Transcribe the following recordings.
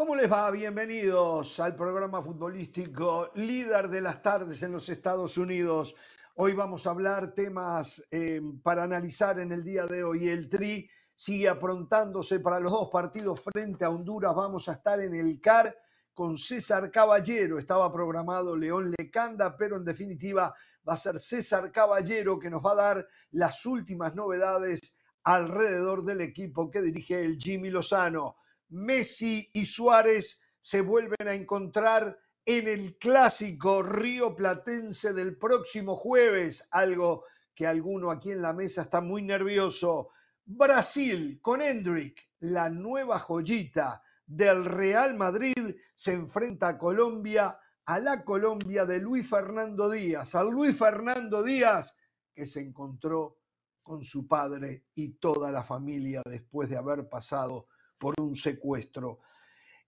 ¿Cómo les va? Bienvenidos al programa futbolístico líder de las tardes en los Estados Unidos. Hoy vamos a hablar temas eh, para analizar en el día de hoy. El Tri sigue aprontándose para los dos partidos frente a Honduras. Vamos a estar en el CAR con César Caballero. Estaba programado León Lecanda, pero en definitiva va a ser César Caballero que nos va a dar las últimas novedades alrededor del equipo que dirige el Jimmy Lozano. Messi y Suárez se vuelven a encontrar en el clásico Río Platense del próximo jueves, algo que alguno aquí en la mesa está muy nervioso. Brasil con Hendrick, la nueva joyita del Real Madrid, se enfrenta a Colombia, a la Colombia de Luis Fernando Díaz, al Luis Fernando Díaz que se encontró con su padre y toda la familia después de haber pasado por un secuestro.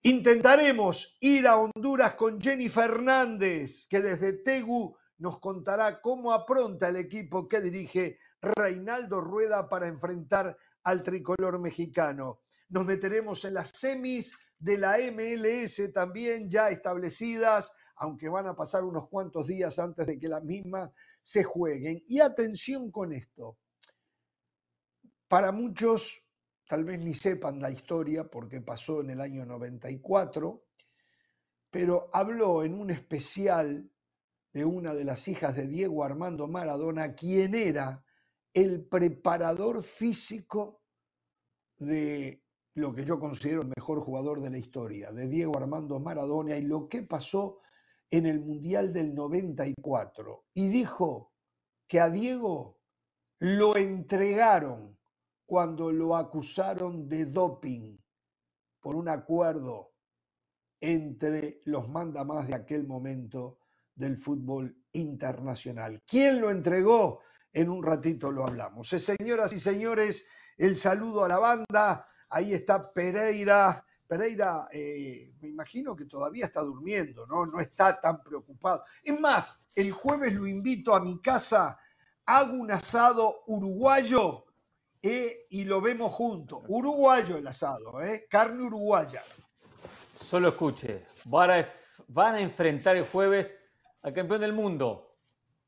Intentaremos ir a Honduras con Jenny Fernández, que desde Tegu nos contará cómo apronta el equipo que dirige Reinaldo Rueda para enfrentar al tricolor mexicano. Nos meteremos en las semis de la MLS también ya establecidas, aunque van a pasar unos cuantos días antes de que las mismas se jueguen. Y atención con esto. Para muchos, tal vez ni sepan la historia porque pasó en el año 94, pero habló en un especial de una de las hijas de Diego Armando Maradona, quien era el preparador físico de lo que yo considero el mejor jugador de la historia, de Diego Armando Maradona, y lo que pasó en el Mundial del 94. Y dijo que a Diego lo entregaron cuando lo acusaron de doping por un acuerdo entre los mandamás de aquel momento del fútbol internacional. ¿Quién lo entregó? En un ratito lo hablamos. Eh, señoras y señores, el saludo a la banda. Ahí está Pereira. Pereira, eh, me imagino que todavía está durmiendo, ¿no? No está tan preocupado. Es más, el jueves lo invito a mi casa, hago un asado uruguayo eh, y lo vemos juntos. Uruguayo el asado, ¿eh? carne uruguaya. Solo escuche, van a, van a enfrentar el jueves al campeón del mundo,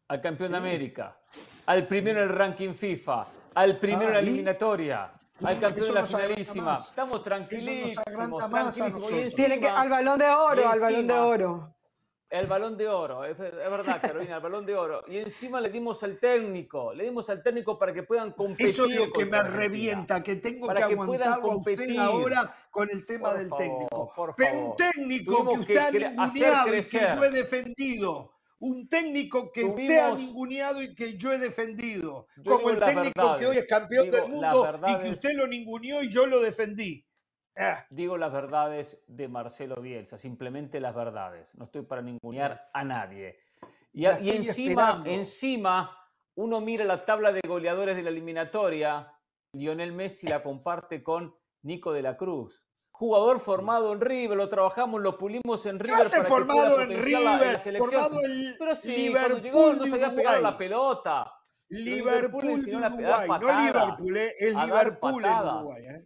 al campeón de América, al primero en el ranking FIFA, al primero en la eliminatoria, al campeón de la finalísima. Estamos tranquilísimos, tranquilísimos. Tiene que al balón de oro, al balón de oro. El balón de oro, es, verdad, Carolina, el balón de oro. Y encima le dimos al técnico, le dimos al técnico para que puedan competir. Eso es lo que me revienta, que tengo que, aguantar competir ahora con el tema del técnico. Pero un técnico que usted ha ninguneado y que yo he defendido. Un técnico que usted ha ninguneado y que yo he defendido. como el técnico que hoy es campeón del mundo y que usted lo ninguneó y yo lo defendí. Ah. Digo las verdades de Marcelo Bielsa, simplemente las verdades. No estoy para ningunear a nadie. Y, encima, encima, uno mira la tabla de goleadores de la eliminatoria. Lionel Messi la comparte con Nico de la Cruz. Jugador formado en River, lo trabajamos, lo pulimos en River. para formado en River, formado en Pero sí, Liverpool llegó no sabía pegar la pelota. Liverpool, Liverpool de Uruguay, no Liverpool, eh, es Liverpool en Uruguay. Eh.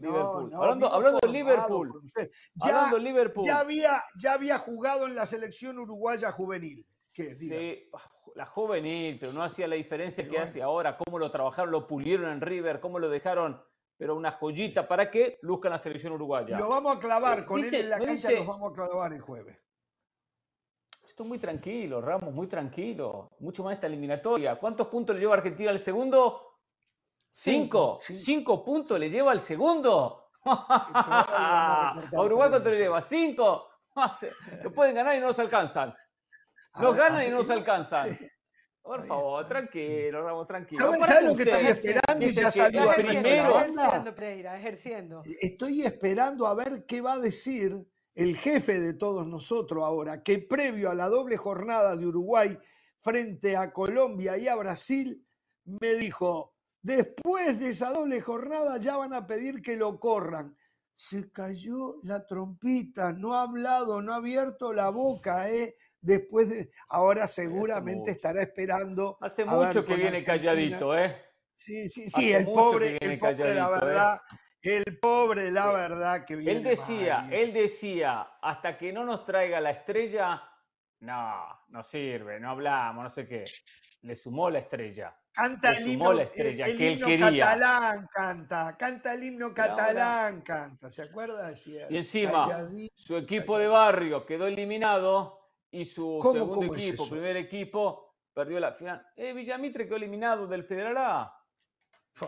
Liverpool. hablando, de Liverpool. Ya, Liverpool. Ya había, ya había jugado en la selección uruguaya juvenil. Sí, la juvenil, pero no hacía la diferencia que hace ahora. Cómo lo trabajaron, lo pulieron en River, cómo lo dejaron, pero una joyita para que luzcan la selección uruguaya. Lo vamos a clavar, eh, con él en la cancha los vamos a clavar el jueves. Estoy muy tranquilo, Ramos, muy tranquilo. Mucho más esta eliminatoria. ¿Cuántos puntos le lleva Argentina al segundo? Cinco, cinco, puntos le lleva al segundo. a Uruguay cuánto le lleva? Cinco. Lo pueden ganar y no se alcanzan. Nos ganan y no se alcanzan. Por favor, tranquilo, Ramos, tranquilo. ¿Sabes lo que estoy esperando? Y ya salió primero. Ejerciendo, Estoy esperando a ver qué va a decir el jefe de todos nosotros ahora, que previo a la doble jornada de Uruguay frente a Colombia y a Brasil, me dijo, Después de esa doble jornada ya van a pedir que lo corran. Se cayó la trompita, no ha hablado, no ha abierto la boca, ¿eh? Después de. Ahora seguramente estará esperando. Hace mucho que viene calladito, ¿eh? Sí, sí, sí, el pobre, el pobre, la ¿eh? verdad. El pobre, la verdad que viene Él decía, él decía, hasta que no nos traiga la estrella, no, no sirve, no hablamos, no sé qué. Le sumó la estrella. Canta el himno, la estrella el, que él quería. catalán, canta, canta el himno catalán, canta, ¿se acuerda? y encima, su equipo de barrio quedó eliminado y su segundo equipo, primer equipo, perdió la final. Eh, Villamitre quedó eliminado del Federal A.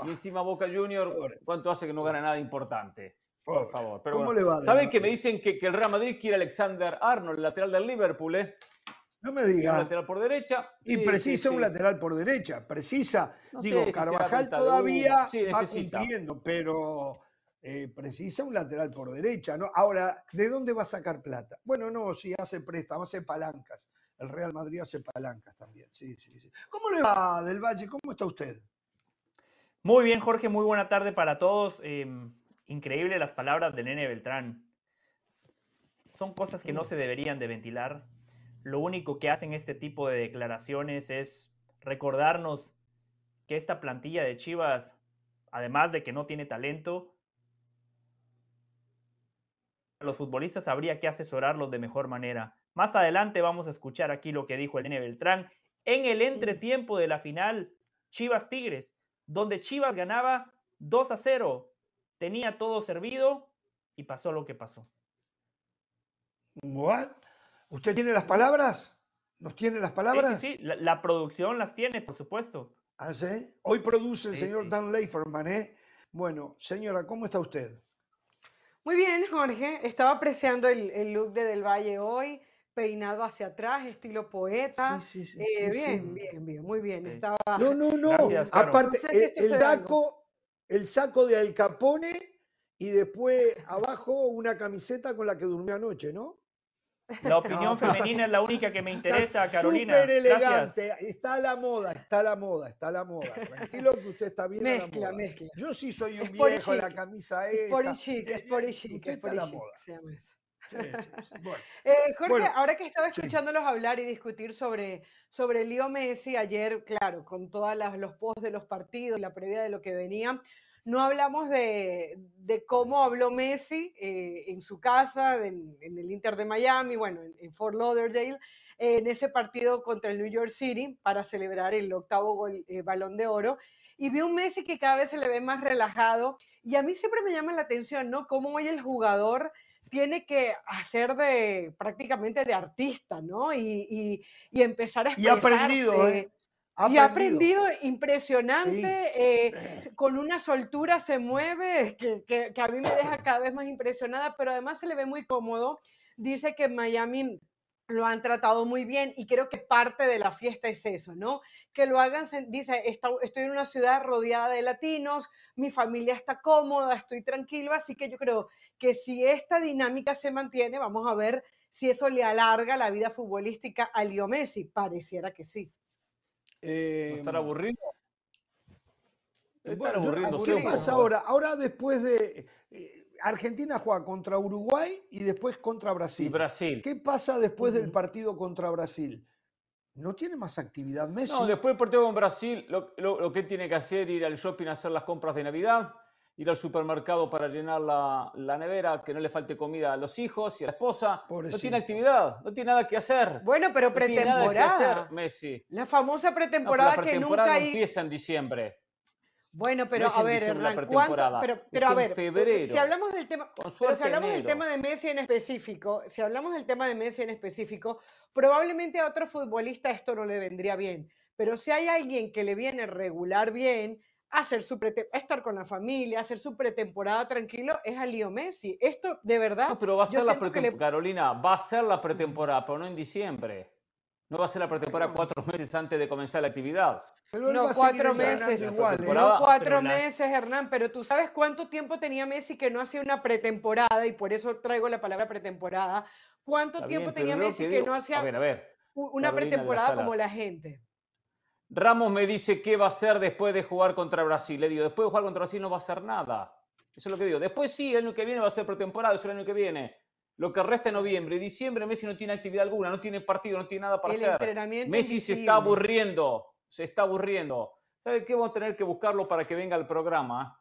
Y encima Boca Junior, ¿cuánto hace que no gana nada importante? Por favor. Pero ¿Cómo le va? ¿Saben que me dicen que, que, el Real Madrid quiere Alexander Arnold, el lateral del Liverpool, eh? No me digas. Un lateral por derecha. Y precisa un lateral por derecha. Precisa. digo, Carvajal todavía va cumpliendo, pero eh, precisa un lateral por derecha. ¿no? Ahora, ¿de dónde va a sacar plata? Bueno, no, si hace préstamos, hace palancas. El Real Madrid hace palancas también. Sí, sí, sí. ¿Cómo le va, Del Valle? ¿Cómo está usted? Muy bien, Jorge. Muy buena tarde para todos. Em, increíble las palabras de Nene Beltrán. Son cosas que no se deberían de ventilar lo único que hacen este tipo de declaraciones es recordarnos que esta plantilla de Chivas, además de que no tiene talento, los futbolistas habría que asesorarlos de mejor manera. Más adelante vamos a escuchar aquí lo que dijo el N. Beltrán en el entretiempo de la final Chivas Tigres, donde Chivas ganaba 2 a 0. Tenía todo servido y pasó lo que pasó. ¿What? ¿Usted tiene las palabras? ¿Nos tiene las palabras? Sí, sí, La, producción las tiene, por supuesto. ¿Ah, sí? Hoy produce el señor Dan Leiferman, ¿eh? Bueno, señora, ¿cómo está usted? Muy bien, Jorge. Estaba apreciando el, look de Del Valle hoy, peinado hacia atrás, estilo poeta. Sí, sí, sí. Eh, bien, bien, bien, muy bien. Estaba... No, no, no. Aparte, el, saco, el saco de Al Capone y después abajo una camiseta con la que durmió anoche, ¿no? La opinión femenina es la única que me interesa, Carolina. Súper elegante, está a la moda, está a la moda, está a la moda. Tranquilo que usted está bien mezcla, a la moda. Mezcla. Yo sí soy un viejo, la camisa esta. Sporty chic, sporty chic. Usted está a la moda. Se llama eso. eh, Jorge, ahora que estaba escuchándolos hablar y discutir sobre, sobre Leo Messi, ayer, claro, con todos los posts de los partidos, la previa de lo que venía, no hablamos de, cómo habló Messi eh, en su casa, en, el Inter de Miami, bueno, en, Fort Lauderdale, en ese partido contra el New York City para celebrar el octavo eh, balón de oro. Y vi un Messi que cada vez se le ve más relajado. Y a mí siempre me llama la atención, ¿no? Cómo hoy el jugador tiene que hacer de prácticamente de artista, ¿no? Y, empezar a expresarse. Y aprendido, ¿eh? Y ha aprendido impresionante, eh, con una soltura se mueve, que, que, a mí me deja cada vez más impresionada, pero además se le ve muy cómodo. Dice que en Miami lo han tratado muy bien y creo que parte de la fiesta es eso, ¿no? Que lo hagan, dice, estoy en una ciudad rodeada de latinos, mi familia está cómoda, estoy tranquilo, así que yo creo que si esta dinámica se mantiene, vamos a ver si eso le alarga la vida futbolística a Leo Messi, pareciera que sí. Eh, ¿Estar aburrido? Bueno, ¿Qué pasa ahora? Ahora después de... Eh, Argentina juega contra Uruguay y después contra Brasil. Brasil. ¿Qué pasa después del partido contra Brasil? ¿No tiene más actividad Messi? No, después del partido con Brasil, lo, lo que tiene que hacer es ir al shopping a hacer las compras de Navidad ir al supermercado para llenar la, nevera, que no le falte comida a los hijos y a la esposa. No tiene actividad, no tiene nada que hacer. Bueno, pero pretemporada. Messi. La famosa pretemporada, que nunca empieza en diciembre. Bueno, pero a ver, Hernán, ¿cuánto? Pero, a ver, febrero, si hablamos del tema, pero si hablamos del tema de Messi en específico, si hablamos del tema de Messi en específico, probablemente a otro futbolista esto no le vendría bien. Pero si hay alguien que le viene regular bien, hacer su estar con la familia, hacer su pretemporada tranquilo, es a Leo Messi. Esto, de verdad. No, pero va a ser la pretemporada, Carolina, va a ser la pretemporada, pero no en diciembre. No va a ser la pretemporada cuatro meses antes de comenzar la actividad. no, cuatro meses. Igual, ¿eh? No cuatro meses, Hernán, pero tú sabes cuánto tiempo tenía Messi que no hacía una pretemporada, y por eso traigo la palabra pretemporada. ¿Cuánto tiempo tenía Messi que, no hacía una pretemporada como la gente? Ramos me dice qué va a hacer después de jugar contra Brasil. Le digo, después de jugar contra Brasil no va a hacer nada. Eso es lo que digo. Después sí, el año que viene va a ser pretemporada, eso el año que viene. Lo que resta en noviembre y diciembre, Messi no tiene actividad alguna, no tiene partido, no tiene nada para hacer. Messi se está aburriendo, se está aburriendo. ¿Sabe qué? Vamos a tener que buscarlo para que venga al programa.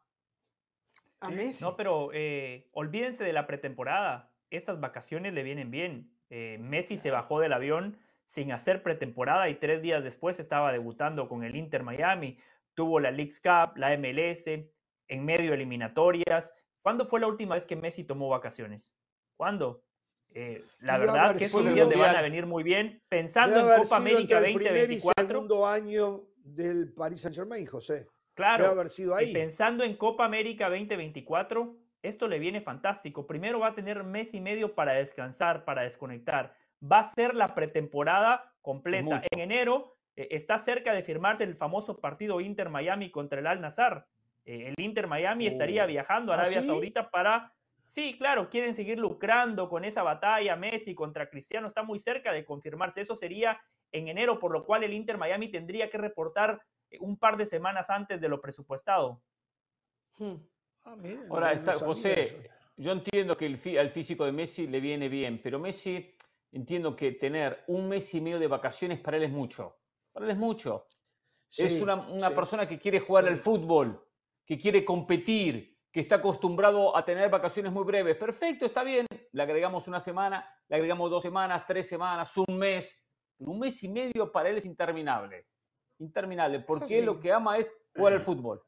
A Messi. No, pero eh, olvídense de la pretemporada. Estas vacaciones le vienen bien. Eh, Messi se bajó del avión sin hacer pretemporada y tres días después estaba debutando con el Inter Miami. Tuvo la Leagues Cup, la MLS, en medio eliminatorias. ¿Cuándo fue la última vez que Messi tomó vacaciones? ¿Cuándo? Eh, la verdad que esos días le van a venir muy bien. Pensando en Copa América 2024. El segundo año del Paris Saint Germain, José. Claro. haber sido ahí. pensando en Copa América 2024, esto le viene fantástico. Primero va a tener mes y medio para descansar, para desconectar. Va a ser la pretemporada completa. En enero eh, está cerca de firmarse el famoso partido Inter Miami contra el Al Nazar. Eh, el Inter Miami estaría oh. viajando a ¿Ah, Arabia Saudita para Sí, claro, quieren seguir lucrando con esa batalla Messi contra Cristiano, está muy cerca de confirmarse. Eso sería en enero, por lo cual el Inter Miami tendría que reportar eh, un par de semanas antes de lo presupuestado. Hmm. Ah, Ahora, está, José, yo entiendo que el, al físico de Messi le viene bien, pero Messi, entiendo que tener un mes y medio de vacaciones para él es mucho. Para él es mucho. es una, persona que quiere jugar al fútbol, que quiere competir, que está acostumbrado a tener vacaciones muy breves. Perfecto, está bien. Le agregamos una semana, le agregamos dos semanas, tres semanas, un mes. un mes y medio para él es interminable. Interminable, porque lo que ama es jugar al fútbol.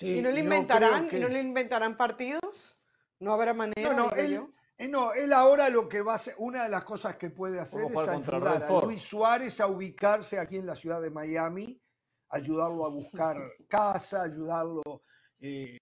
¿Y no le inventarán, no le inventarán partidos? ¿No habrá manera? No, no, él, eh, no, él ahora lo que va a hacer, una de las cosas que puede hacer es ayudar a Luis Suárez a ubicarse aquí en la ciudad de Miami, ayudarlo a buscar casa, ayudarlo eh,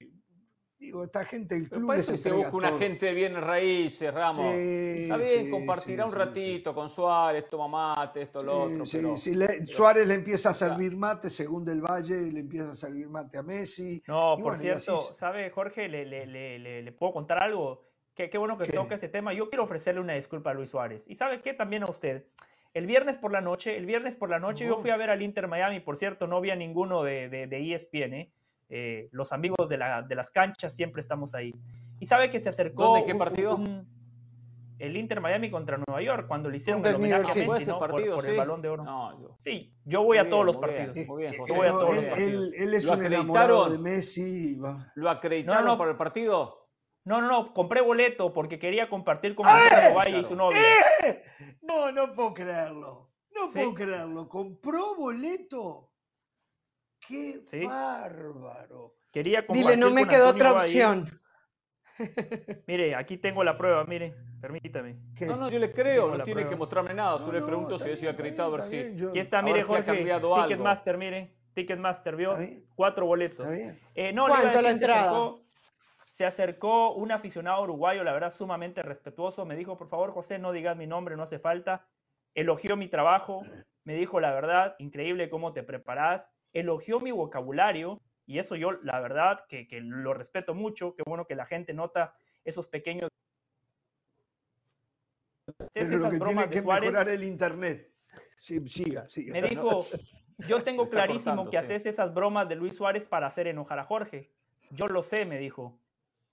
digo, esta gente del club parece se busca una gente de bienes raíces, Ramos. Está bien, compartirá un ratito con Suárez, toma mate, esto, lo otro. Pero, Suárez le empieza a servir mate, según Del Valle, le empieza a servir mate a Messi. No, por cierto, ¿sabe, Jorge? Le, le, le, le, puedo contar algo. Qué, qué bueno que toque ese tema. Yo quiero ofrecerle una disculpa a Luis Suárez. ¿Y sabe qué? También a usted. El viernes por la noche, el viernes por la noche yo fui a ver al Inter Miami, por cierto, no vi a ninguno de, de, de ESPN, ¿eh? Eh, los amigos de, las canchas siempre estamos ahí. Y sabe que se acercó. ¿De qué partido? el Inter Miami contra Nueva York, cuando le hicieron el homenaje a Messi, partido, por, el balón de oro. Sí, yo voy a todos los partidos. Él, es un enamorado de Messi. ¿Lo acreditaron no, por el partido? No, no, no, compré boleto porque quería compartir con ¡Eh! Valle y su novia. ¡Eh! No, no puedo creerlo. No puedo creerlo. ¿Compró boleto? ¡Qué bárbaro! Quería Dile, no me quedó otra opción. Mire, aquí tengo la prueba, mire, permítame. No, no, yo le creo, no tiene que mostrarme nada, solo le pregunto si yo soy acreditado a ver si. Aquí está, mire, Jorge, Ticketmaster, mire, Ticketmaster, vio cuatro boletos. Eh, no, ¿Cuánto la entrada? Se acercó un aficionado uruguayo, la verdad, sumamente respetuoso. Me dijo, por favor, José, no digas mi nombre, no hace falta. Elogió mi trabajo. Me dijo, la verdad, increíble cómo te preparas elogió mi vocabulario y eso yo, la verdad, que, lo respeto mucho, qué bueno que la gente nota esos pequeños... Pero lo que tiene que mejorar el internet. Sí, siga, siga. Me dijo, yo tengo clarísimo que haces esas bromas de Luis Suárez para hacer enojar a Jorge. Yo lo sé, me dijo.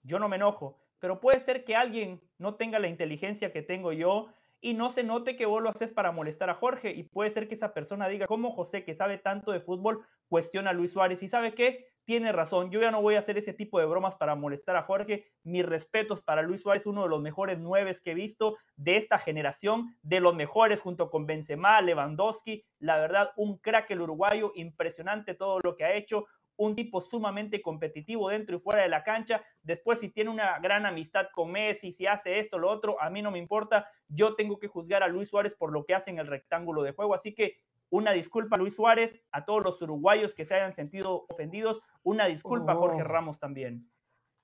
Yo no me enojo, pero puede ser que alguien no tenga la inteligencia que tengo yo y no se note que vos lo haces para molestar a Jorge. Y puede ser que esa persona diga, ¿cómo José, que sabe tanto de fútbol, cuestiona a Luis Suárez? Y sabe qué? Tiene razón. Yo ya no voy a hacer ese tipo de bromas para molestar a Jorge. Mis respetos para Luis Suárez, uno de los mejores nueve que he visto de esta generación, de los mejores junto con Benzema, Lewandowski. La verdad, un crack el uruguayo, impresionante todo lo que ha hecho un tipo sumamente competitivo dentro y fuera de la cancha. Después, si tiene una gran amistad con Messi, si hace esto, lo otro, a mí no me importa. Yo tengo que juzgar a Luis Suárez por lo que hace en el rectángulo de juego. Así que una disculpa a Luis Suárez, a todos los uruguayos que se hayan sentido ofendidos. Una disculpa a Jorge oh. Ramos también.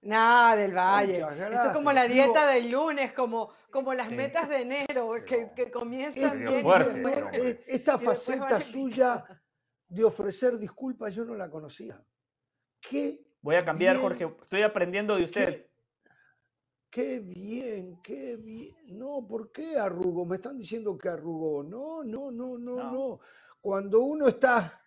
Nada del Valle. Esto es como la dieta del lunes, como, como las metas de enero, que, que comienzan bien. Esta faceta suya de ofrecer disculpas, yo no la conocía. Qué Voy a cambiar, Jorge. Estoy aprendiendo de usted. Qué, bien, qué bien. No, ¿por qué arrugó? Me están diciendo que arrugó. No, no, no, no, no. Cuando uno está,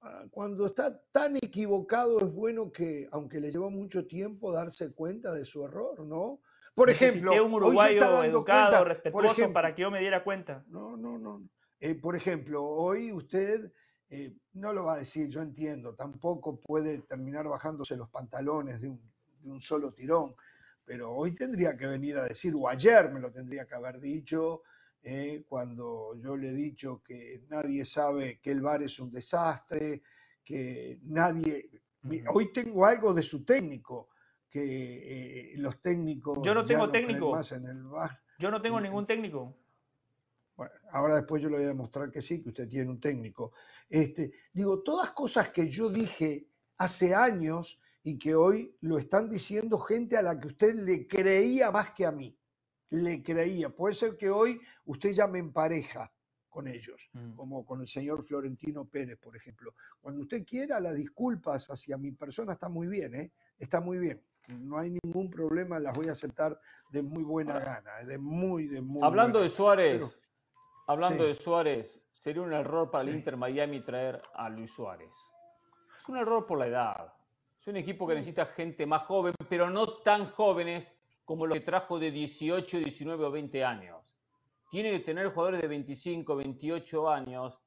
ah, cuando está tan equivocado, es bueno que, aunque le lleva mucho tiempo, darse cuenta de su error, ¿no? Por ejemplo, un uruguayo educado, respetuoso, para que yo me diera cuenta. No, no, no. Eh, por ejemplo, hoy usted eh, no lo va a decir, yo entiendo, tampoco puede terminar bajándose los pantalones de un, solo tirón, pero hoy tendría que venir a decir, o ayer me lo tendría que haber dicho, eh, cuando yo le he dicho que nadie sabe que el bar es un desastre, que nadie... Hoy tengo algo de su técnico, que los técnicos... Yo no tengo técnico. en el bar. Yo no tengo ningún técnico. Bueno, ahora después yo le voy a demostrar que sí, que usted tiene un técnico. Este, digo, todas cosas que yo dije hace años y que hoy lo están diciendo gente a la que usted le creía más que a mí. Le creía. Puede ser que hoy usted ya me empareja con ellos, mm. como con el señor Florentino Pérez, por ejemplo. Cuando usted quiera, las disculpas hacia mi persona está muy bien, ¿eh? Está muy bien. No hay ningún problema, las voy a aceptar de muy buena gana, de muy, de muy Hablando de Suárez, Hablando de Suárez, sería un error para el Inter Miami traer a Luis Suárez. Es un error por la edad. Es un equipo que necesita gente más joven, pero no tan jóvenes como lo que trajo de 18, 19 o 20 años. Tiene que tener jugadores de 25, 28 años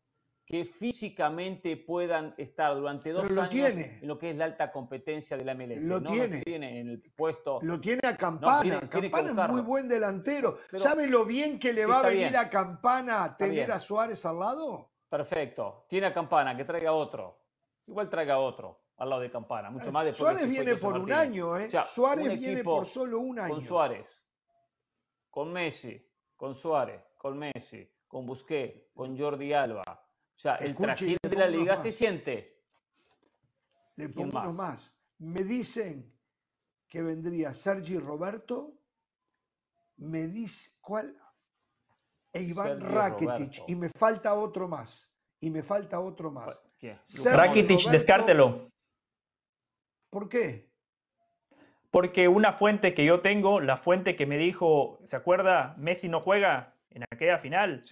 que físicamente puedan estar durante dos años en lo que es la alta competencia de la MLS. Lo no tiene. tiene en el puesto. Lo tiene a Campana. Campana es muy buen delantero. ¿Sabe lo bien que le va a venir a Campana tener a Suárez al lado? Perfecto. Tiene a Campana, que traiga otro. Igual traiga otro al lado de Campana. Mucho más Suárez viene por un año, ¿eh? Suárez viene por solo un año. Con Suárez, con Messi, con Suárez, con Messi, con Busquets, con Jordi Alba sea, el trajín de la liga se siente. Le pongo uno más. Me dicen que vendría Sergi Roberto. Me dice, ¿cuál? E Iván Rakitic. Y me falta otro más. Y me falta otro más. Rakitic, descártelo. ¿Por qué? Porque una fuente que yo tengo, la fuente que me dijo, ¿se acuerda? Messi no juega en aquella final.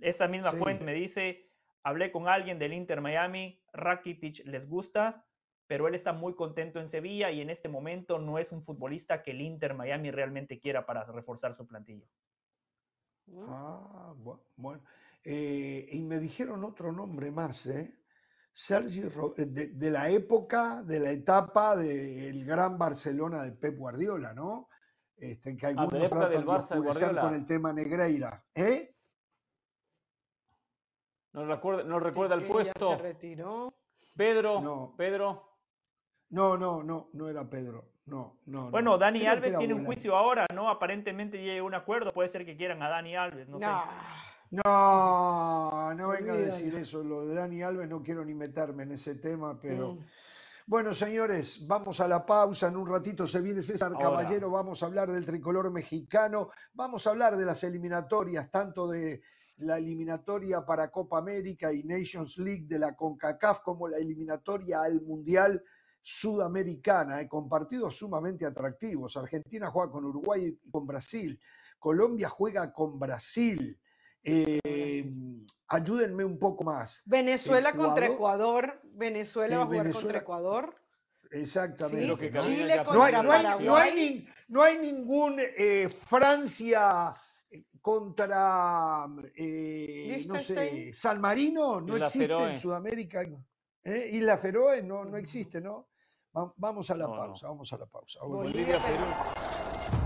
Esa misma fuente me dice Hablé con alguien del Inter Miami, Rakitic les gusta, pero él está muy contento en Sevilla y en este momento no es un futbolista que el Inter Miami realmente quiera para reforzar su plantilla. Ah, bueno. Eh, y me dijeron otro nombre más, ¿eh? Sergi, eh, de, la época, de la etapa del gran Barcelona de Pep Guardiola, ¿no? Este, que ah, algunos tratan de con el tema Negreira. ¿Eh? No recuerda, no recuerda el puesto. se retiró. Pedro. No. Pedro. No, no, no, no era Pedro. No, no. Bueno, Dani Alves tiene un juicio ahora, ¿no? Aparentemente llega un acuerdo. Puede ser que quieran a Dani Alves, no, sé. No, no venga a decir eso. Lo de Dani Alves no quiero ni meterme en ese tema, pero. Mm. Bueno, señores, vamos a la pausa. En un ratito se viene César Caballero. Vamos a hablar del tricolor mexicano. Vamos a hablar de las eliminatorias, tanto de la eliminatoria para Copa América y Nations League de la CONCACAF como la eliminatoria al Mundial Sudamericana, eh, con partidos sumamente atractivos. Argentina juega con Uruguay y con Brasil. Colombia juega con Brasil. Eh, ayúdenme un poco más. Venezuela contra Ecuador. Venezuela va a jugar contra Ecuador. Exactamente. Chile contra no, hay, no, hay, ningún eh, Francia contra, eh, no sé, San Marino, no existe en Sudamérica. ¿Eh? Isla Feroe no, no existe, ¿no? vamos a la pausa, vamos a la pausa. Bolivia, Perú.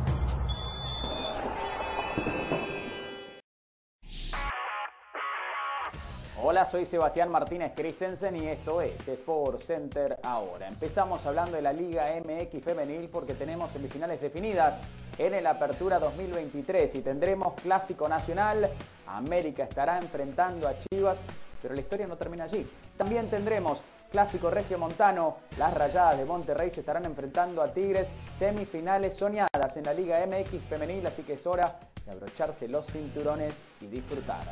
Soy Sebastián Martínez Christensen y esto es Sport Center ahora. Empezamos hablando de la Liga MX femenil porque tenemos semifinales definidas en el Apertura 2023 y tendremos Clásico Nacional. América estará enfrentando a Chivas, pero la historia no termina allí. También tendremos Clásico Regio Montano. Las Rayadas de Monterrey se estarán enfrentando a Tigres. Semifinales soñadas en la Liga MX femenil, así que es hora de abrocharse los cinturones y disfrutar.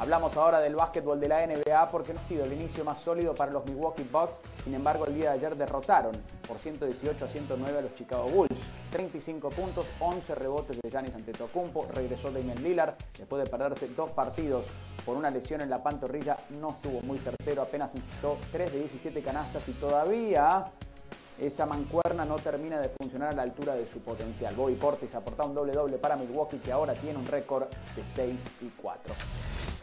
Hablamos ahora del básquetbol de la NBA porque ha sido el inicio más sólido para los Milwaukee Bucks. Sin embargo, el día de ayer derrotaron por 118 a 109 a los Chicago Bulls. 35 puntos, 11 rebotes de Giannis Antetokounmpo. Regresó Damian Lillard después de perderse dos partidos por una lesión en la pantorrilla. No estuvo muy certero, apenas incitó 3 de 17 canastas y todavía esa mancuerna no termina de funcionar a la altura de su potencial. Bobby Portis aportado un doble doble para Milwaukee que ahora tiene un récord de 6 y 4.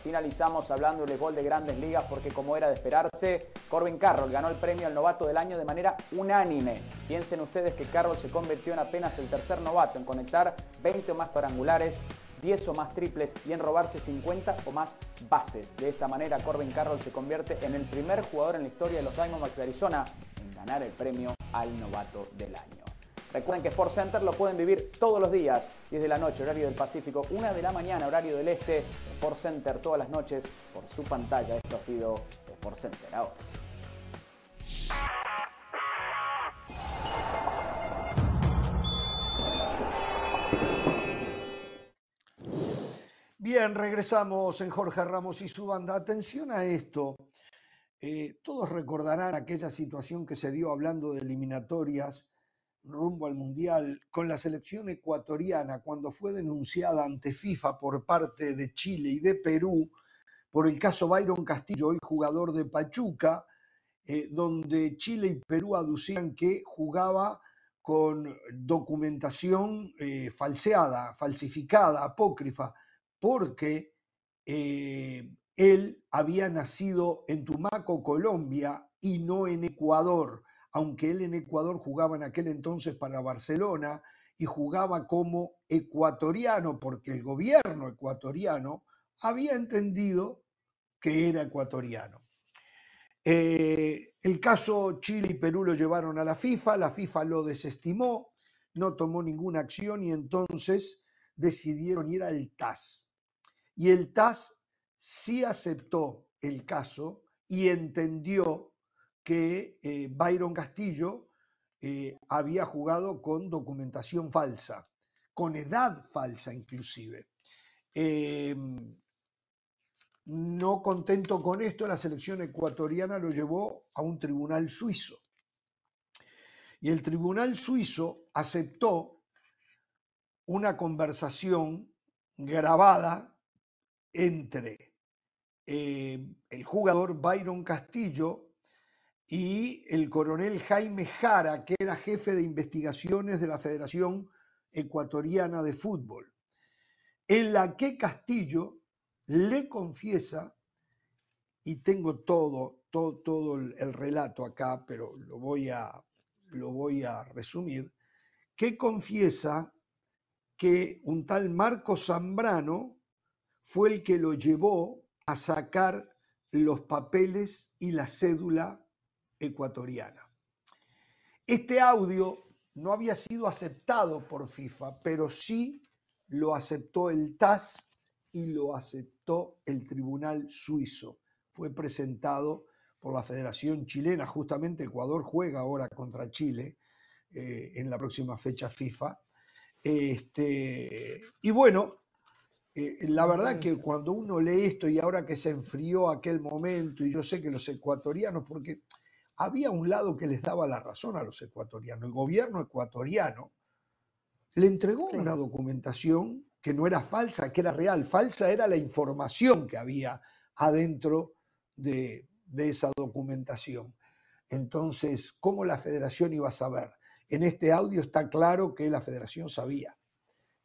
finalizamos hablando del gol de grandes ligas porque como era de esperarse, Corbin Carroll ganó el premio al novato del año de manera unánime. Piensen ustedes que Carroll se convirtió en apenas el tercer novato en conectar 20 o más cuadrangulares 10 o más triples y en robarse 50 o más bases. De esta manera, Corbin Carroll se convierte en el primer jugador en la historia de los Diamondbacks de Arizona ganar el premio al novato del año. Recuerden que Sport Center lo pueden vivir todos los días, 10 de la noche, horario del Pacífico, 1 de la mañana, horario del Este, Sport Center todas las noches por su pantalla. Esto ha sido Sport Center ahora. Bien, regresamos en Jorge Ramos y su banda. Atención a esto. Eh, todos recordarán aquella situación que se dio hablando de eliminatorias rumbo al Mundial con la selección ecuatoriana cuando fue denunciada ante FIFA por parte de Chile y de Perú por el caso Byron Castillo, hoy jugador de Pachuca, eh, donde Chile y Perú aducían que jugaba con documentación eh, falseada, falsificada, apócrifa, porque eh, él había nacido en Tumaco, Colombia, y no en Ecuador aunque él en Ecuador jugaba en aquel entonces para Barcelona y jugaba como ecuatoriano, porque el gobierno ecuatoriano había entendido que era ecuatoriano. Eh, el caso Chile y Perú lo llevaron a la FIFA, la FIFA lo desestimó, no tomó ninguna acción y entonces decidieron ir al TAS. Y el TAS sí aceptó el caso y entendió que eh, Byron Castillo eh, había jugado con documentación falsa, con edad falsa inclusive. Em, no contento con esto, la selección ecuatoriana lo llevó a un tribunal suizo. Y el tribunal suizo aceptó una conversación grabada entre eh, el jugador Byron Castillo y el coronel Jaime Jara, que era jefe de investigaciones de la Federación Ecuatoriana de Fútbol, en la que Castillo le confiesa, y tengo todo, todo, todo el relato acá, pero lo voy, a, lo voy a resumir, que confiesa que un tal Marco Zambrano fue el que lo llevó a sacar los papeles y la cédula ecuatoriana. Este audio no había sido aceptado por FIFA, pero sí lo aceptó el TAS y lo aceptó el Tribunal Suizo. Fue presentado por la Federación Chilena, justamente Ecuador juega ahora contra Chile eh, en la próxima fecha FIFA. Este, y bueno, eh, la verdad que cuando uno lee esto y ahora que se enfrió aquel momento, y yo sé que los ecuatorianos, porque había un lado que les daba la razón a los ecuatorianos. El gobierno ecuatoriano le entregó una documentación que no era falsa, que era real. Falsa era la información que había adentro de, esa documentación. Entonces, ¿cómo la federación iba a saber? En este audio está claro que la federación sabía.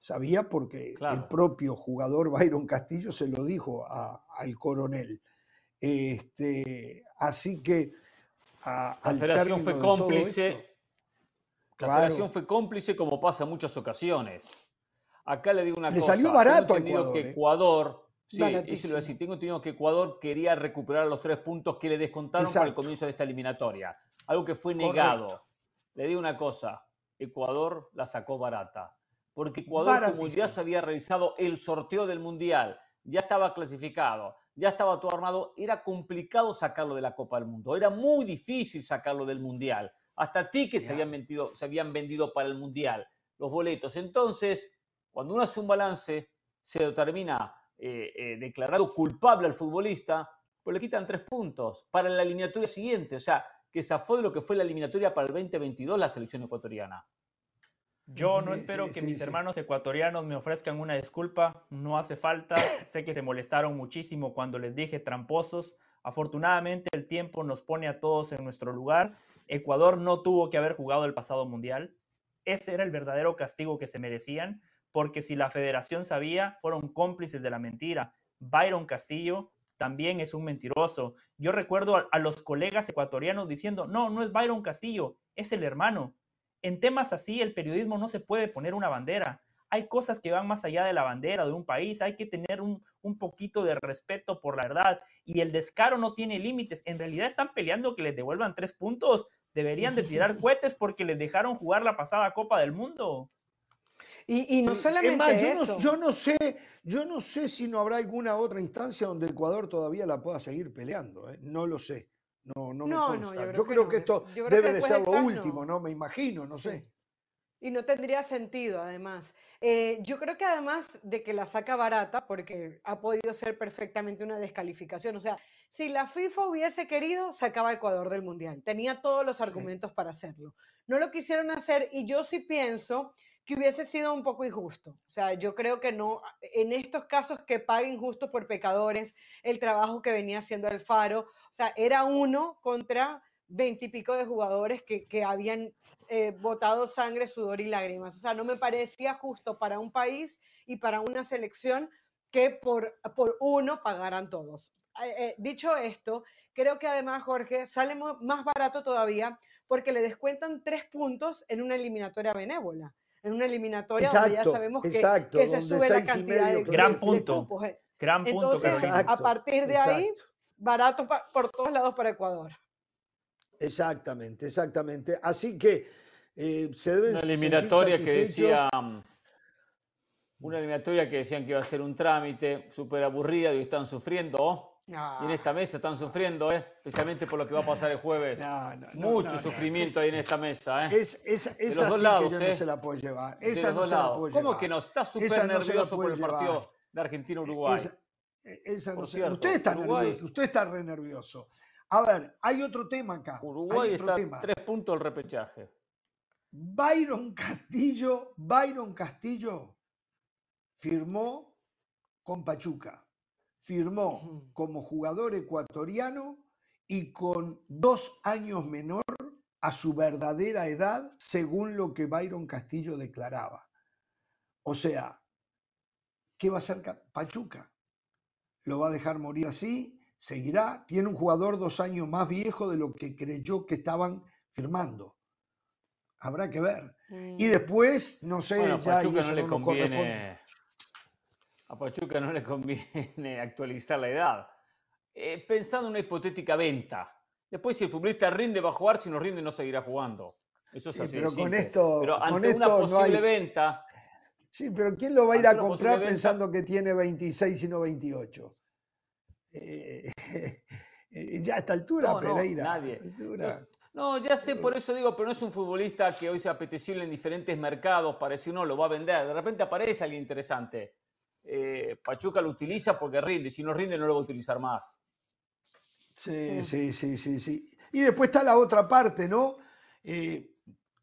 Sabía porque el propio jugador Byron Castillo se lo dijo al coronel. Este, así que la federación fue cómplice. La federación fue cómplice como pasa en muchas ocasiones. Acá le digo una le cosa. salió barato tengo a Ecuador. Que ¿eh? Ecuador sí, eso lo decir. Tengo entendido que Ecuador quería recuperar los tres puntos que le descontaron para el comienzo de esta eliminatoria. Algo que fue negado. Le digo una cosa. Ecuador la sacó barata. Porque Ecuador, como ya se había realizado el sorteo del Mundial, ya estaba clasificado, ya estaba todo armado, era complicado sacarlo de la Copa del Mundo, era muy difícil sacarlo del Mundial. Hasta tickets se, habían vendido, se habían vendido para el Mundial, los boletos. Entonces, cuando uno hace un balance, se determina eh, eh, declarado culpable al futbolista, pues le quitan tres puntos para la eliminatoria siguiente. O sea, que fue de lo que fue la eliminatoria para el 2022 la selección ecuatoriana. Yo no espero que mis hermanos ecuatorianos me ofrezcan una disculpa, no hace falta. sé que se molestaron muchísimo cuando les dije tramposos. Afortunadamente el tiempo nos pone a todos en nuestro lugar. Ecuador no tuvo que haber jugado el pasado mundial. Ese era el verdadero castigo que se merecían, porque si la federación sabía, fueron cómplices de la mentira. Byron Castillo también es un mentiroso. Yo recuerdo a, los colegas ecuatorianos diciendo, no, no es Byron Castillo, es el hermano. En temas así, el periodismo no se puede poner una bandera. Hay cosas que van más allá de la bandera de un país, hay que tener un, un poquito de respeto por la verdad. Y el descaro no tiene límites. En realidad están peleando que les devuelvan tres puntos. Deberían de tirar cohetes porque les dejaron jugar la pasada Copa del Mundo. Y, no solamente yo eso. No, yo no sé, yo no sé si no habrá alguna otra instancia donde Ecuador todavía la pueda seguir peleando. ¿eh? No lo sé. No, no, me consta. yo creo, que, esto debe de ser lo último, ¿no? Me imagino, no sé. Y no tendría sentido, además. Eh, yo creo que además de que la saca barata, porque ha podido ser perfectamente una descalificación. O sea, si la FIFA hubiese querido, sacaba Ecuador del Mundial. Tenía todos los argumentos para hacerlo. No lo quisieron hacer y yo sí pienso que hubiese sido un poco injusto. O sea, yo creo que no, en estos casos que paguen justo por pecadores, el trabajo que venía haciendo Alfaro, o sea, era uno contra veintipico de jugadores que, que habían eh, botado sangre, sudor y lágrimas. O sea, no me parecía justo para un país y para una selección que por, por uno pagaran todos. Eh, eh, dicho esto, creo que además, Jorge, sale más barato todavía porque le descuentan tres puntos en una eliminatoria benévola en una eliminatoria donde ya sabemos que, que se sube la cantidad de, gran punto. Eh. Gran punto. Entonces, a partir de ahí, barato por todos lados para Ecuador. Exactamente, exactamente. Así que eh, se debe Una eliminatoria que decía. Una eliminatoria que decían que iba a ser un trámite súper aburrida y están sufriendo. Y en esta mesa están sufriendo, ¿eh? especialmente por lo que va a pasar el jueves. Mucho sufrimiento ahí en esta mesa. ¿eh? Es, esa dos lados, que yo no ¿eh? se la puedo llevar. Esa no se la puedo ¿Cómo que no? Está súper nervioso por el partido de Argentina-Uruguay. Esa, no cierto, usted está nervioso, usted está re nervioso. A ver, hay otro tema acá. Uruguay está tres puntos el repechaje. Byron Castillo, Byron Castillo firmó con Pachuca firmó como jugador ecuatoriano y con dos años menor a su verdadera edad, según lo que Byron Castillo declaraba. O sea, ¿qué va a hacer Pachuca? ¿Lo va a dejar morir así? ¿Seguirá? Tiene un jugador dos años más viejo de lo que creyó que estaban firmando. Habrá que ver. Y mm. después, no sé, ya no le conviene a Pachuca no le conviene actualizar la edad. Eh, pensando en una hipotética venta. Después, si el futbolista rinde, va a jugar. Si no rinde, no seguirá jugando. Eso es así. Pero con esto. Pero ante una posible venta. Sí, pero ¿quién lo va a ir a comprar pensando que tiene 26 y no 28? Eh, ya a esta altura, Pereira. nadie. No, ya sé, por eso digo, pero no es un futbolista que hoy sea apetecible en diferentes mercados para decir, no, lo va a vender. De repente aparece alguien interesante. Eh, Pachuca lo utiliza porque rinde, si no rinde no lo va a utilizar más. Sí, sí, sí, sí, sí. Y después está la otra parte, ¿no? Eh,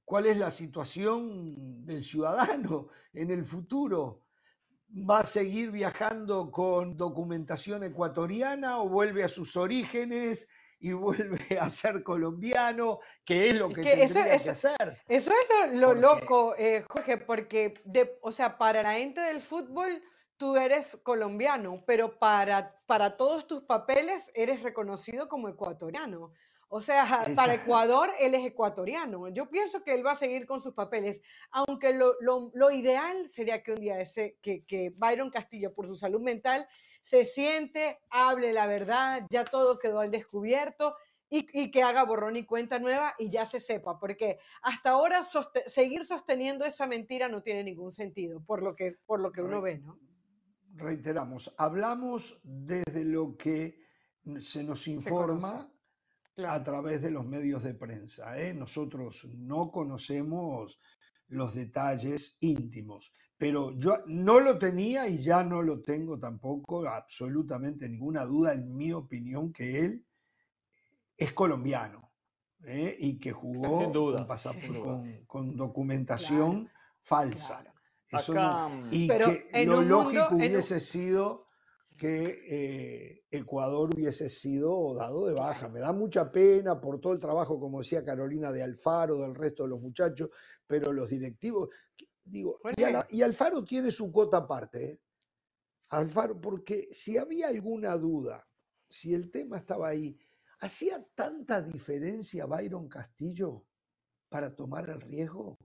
¿Cuál es la situación del ciudadano en el futuro? ¿Va a seguir viajando con documentación ecuatoriana o vuelve a sus orígenes? y vuelve a ser colombiano, que es lo que, tendría que hacer. Eso es lo, loco, eh, Jorge, porque, de, o sea, para la gente del fútbol, tú eres colombiano, pero para, para todos tus papeles eres reconocido como ecuatoriano. O sea, para Ecuador él es ecuatoriano. Yo pienso que él va a seguir con sus papeles, aunque lo, lo, ideal sería que un día ese, que, que, Byron Castillo, por su salud mental, se siente, hable la verdad, ya todo quedó al descubierto y, y que haga borrón y cuenta nueva y ya se sepa, porque hasta ahora seguir sosteniendo esa mentira no tiene ningún sentido, por lo que, por lo que uno ve, ¿no? Reiteramos, hablamos desde lo que se nos informa a través de los medios de prensa. ¿eh? Nosotros no conocemos los detalles íntimos, pero yo no lo tenía y ya no lo tengo tampoco, absolutamente ninguna duda, en mi opinión, que él es colombiano ¿eh? y que jugó con, documentación falsa. Mm, y que lo lógico hubiese sido que eh, Ecuador hubiese sido dado de baja. Me da mucha pena por todo el trabajo, como decía Carolina, de Alfaro, del resto de los muchachos, pero los directivos, digo, y, Alfaro tiene su cuota aparte. ¿eh? Alfaro, porque si había alguna duda, si el tema estaba ahí, ¿hacía tanta diferencia Byron Castillo para tomar el riesgo?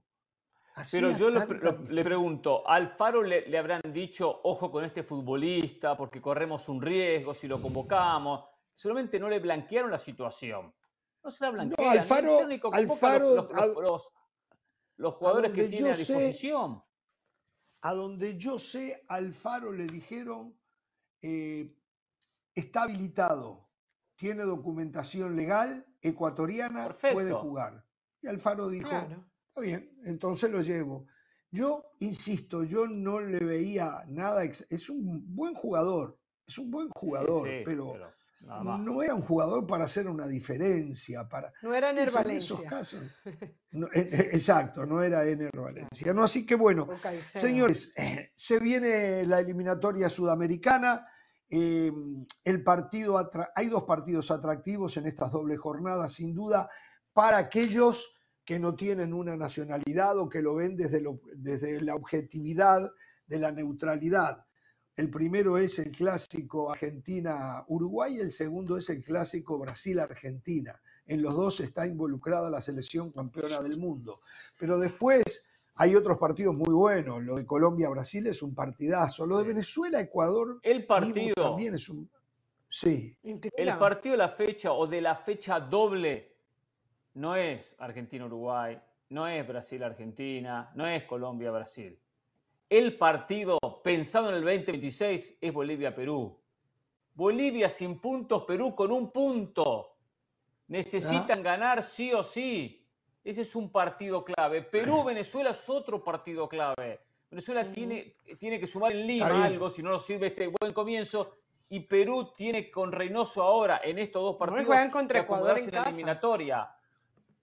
Pero yo le pregunto, ¿Alfaro le, le habrán dicho, ojo con este futbolista, porque corremos un riesgo si lo convocamos? Solamente no le blanquearon la situación. No se la blanquearon. No, Alfaro, Alfaro los, los, jugadores que tiene a disposición. a donde yo sé, Alfaro le dijeron, eh, está habilitado, tiene documentación legal, ecuatoriana, puede jugar. Y Alfaro dijo, Está bien, entonces lo llevo. Yo, insisto, yo no le veía nada, es un buen jugador, es un buen jugador, pero, no era un jugador para hacer una diferencia. Para, no era Ener Valencia. E, e, exacto, no era Ener Valencia. No, así que bueno, señores, se viene la eliminatoria sudamericana. Em, el partido hay dos partidos atractivos en estas dobles jornadas, sin duda, para aquellos que no tienen una nacionalidad o que lo ven desde, desde la objetividad de la neutralidad. El primero es el clásico Argentina-Uruguay, el segundo es el clásico Brasil-Argentina. En los dos está involucrada la selección campeona del mundo. Pero después hay otros partidos muy buenos. Lo de Colombia-Brasil es un partidazo. Lo de Venezuela-Ecuador el partido también es un... Sí. El partido de la fecha o de la fecha doble no es Argentina-Uruguay, no es Brasil-Argentina, no es Colombia-Brasil. El partido pensado en el 2026 es Bolivia-Perú. Bolivia sin puntos, Perú con un punto. Necesitan ganar sí o sí. Ese es un partido clave. Perú-Venezuela es otro partido clave. Venezuela tiene, tiene que sumar en Lima algo, si no nos sirve este buen comienzo. Y Perú tiene con Reynoso ahora en estos dos partidos no juegan contra Ecuador en, la eliminatoria.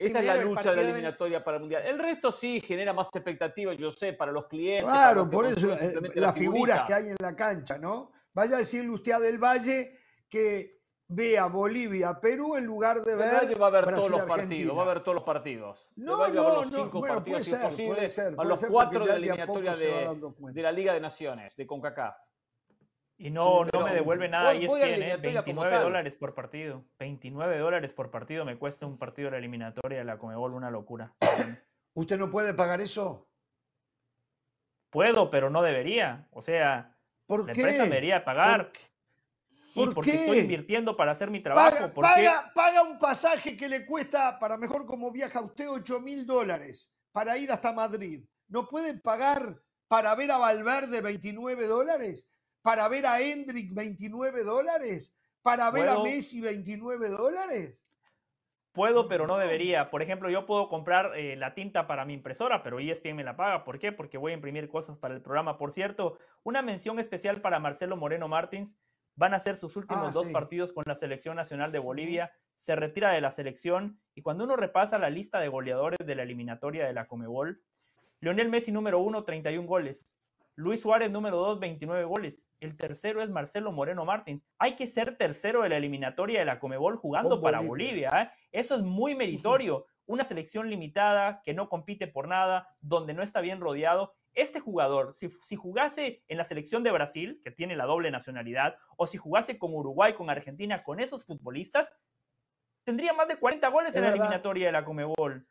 Esa es la lucha de la eliminatoria para el Mundial. El resto sí genera más expectativas, yo sé, para los clientes. Claro, por eso eh, las figuras que hay en la cancha, ¿no? Vaya a decirle usted a Del Valle que vea Bolivia, Perú en lugar de ver. Valle va a ver todos los partidos, va a ver todos los partidos. No, no, no, los cinco partidos si posible, a los cuatro de la eliminatoria de, de la Liga de Naciones, de CONCACAF. Y no, no me devuelve nada y es que 29 dólares por partido. 29 dólares por partido me cuesta un partido de la eliminatoria la Comebol, una locura. ¿Usted no puede pagar eso? Puedo, pero no debería. O sea, ¿Por la qué? empresa debería pagar. ¿Por, porque qué? estoy invirtiendo para hacer mi trabajo. Paga, paga, un pasaje que le cuesta, para mejor como viaja usted, 8 mil dólares para ir hasta Madrid. ¿No puede pagar para ver a Valverde 29 dólares? Para ver a Hendrik 29 dólares, para ver a Messi 29 dólares. Puedo, pero no debería. Por ejemplo, yo puedo comprar eh, la tinta para mi impresora, pero ESPN me la paga. ¿Por qué? Porque voy a imprimir cosas para el programa. Por cierto, una mención especial para Marcelo Moreno Martins. Van a ser sus últimos ah, dos partidos con la selección nacional de Bolivia. Se retira de la selección y cuando uno repasa la lista de goleadores de la eliminatoria de la Comebol, Lionel Messi número uno, 31 goles. Luis Suárez, número 2, 29 goles. El tercero es Marcelo Moreno Martins. Hay que ser tercero de la eliminatoria de la Comebol jugando para Bolivia. ¿eh? Eso es muy meritorio. Una selección limitada que no compite por nada, donde no está bien rodeado. Este jugador, si, si, jugase en la selección de Brasil, que tiene la doble nacionalidad, o si jugase con Uruguay, con Argentina, con esos futbolistas, tendría más de 40 goles en la eliminatoria de la Comebol.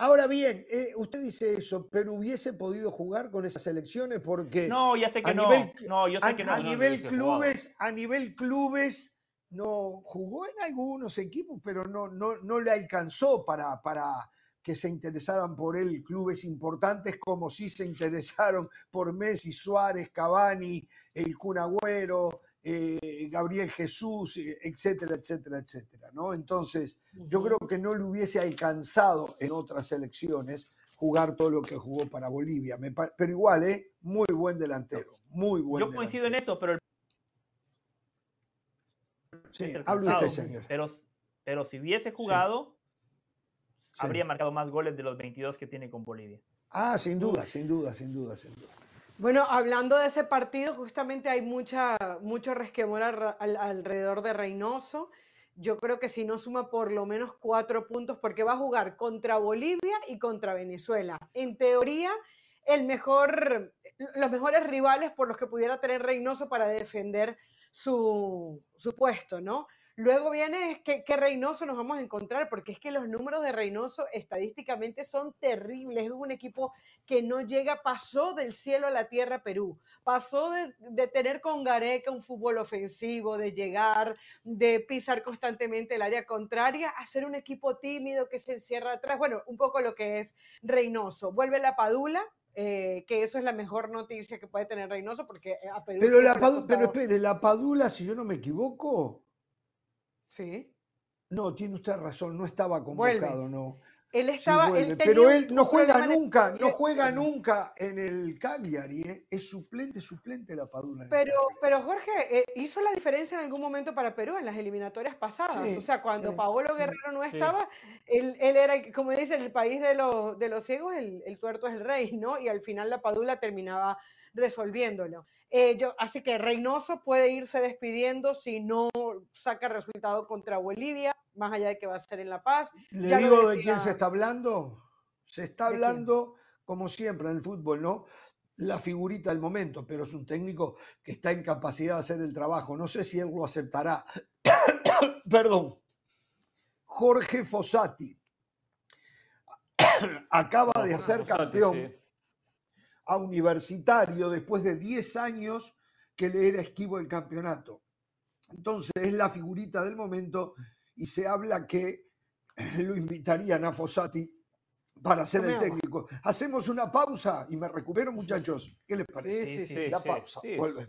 Ahora bien, eh, usted dice eso, pero hubiese podido jugar con esas selecciones porque no, ya sé que no. no, yo sé a, que no. A nivel clubes, a nivel clubes no jugó en algunos equipos, pero no, no, no le alcanzó para, para que se interesaran por él clubes importantes como si se interesaron por Messi, Suárez, Cavani, el Cunagüero, eh, Gabriel Jesús, eh, etcétera, etcétera, etcétera. ¿no? Entonces, yo creo que no le hubiese alcanzado en otras elecciones jugar todo lo que jugó para Bolivia. pero igual, ¿eh? muy buen delantero, muy buen Yo coincido en eso, pero... Sí, hable usted, señor. Pero, pero si hubiese jugado, habría marcado más goles de los 22 que tiene con Bolivia. Ah, sin duda, sin duda, sin duda, sin duda. Bueno, hablando de ese partido, justamente hay mucha, mucho resquemor alrededor de Reynoso. Yo creo que si no suma por lo menos cuatro puntos, porque va a jugar contra Bolivia y contra Venezuela. En teoría, el mejor, los mejores rivales por los que pudiera tener Reynoso para defender su, su puesto, ¿no? Luego viene que, que, Reynoso nos vamos a encontrar, porque es que los números de Reynoso estadísticamente son terribles. Es un equipo que no llega, pasó del cielo a la tierra Perú. Pasó de, de tener con Gareca un fútbol ofensivo, de llegar, de pisar constantemente el área contraria, a ser un equipo tímido que se encierra atrás. Bueno, un poco lo que es Reynoso. Vuelve la Padula, eh, que eso es la mejor noticia que puede tener Reynoso, porque a Perú. Pero, la Padula, pero espere, la Padula, si yo no me equivoco, Sí. No, tiene usted razón, no estaba convocado, no. Él estaba, pero él no juega nunca, no juega nunca en el Cagliari, ¿eh? es suplente, suplente la Padula. Pero, pero Jorge, eh, hizo la diferencia en algún momento para Perú en las eliminatorias pasadas. o sea, cuando Paolo Guerrero no estaba, él, él, era, como dicen, el país de, los, de los ciegos, el, el, tuerto es el rey, ¿no? Y al final la Padula terminaba resolviéndolo. Eh, yo, así que Reynoso puede irse despidiendo si no saca resultado contra Bolivia, más allá de que va a ser en La Paz. ¿Le digo de quién se está hablando? Se está hablando, como siempre en el fútbol, ¿no? La figurita del momento, pero es un técnico que está en capacidad de hacer el trabajo. No sé si él lo aceptará. Perdón. Jorge Fossati acaba de hacer campeón a Universitario después de 10 años que le era esquivo el campeonato. Entonces es la figurita del momento y se habla que lo invitarían a Fossati para ser el técnico. Hacemos una pausa y me recupero, muchachos. ¿Qué les parece? Sí, sí, sí. La pausa. Vuelve.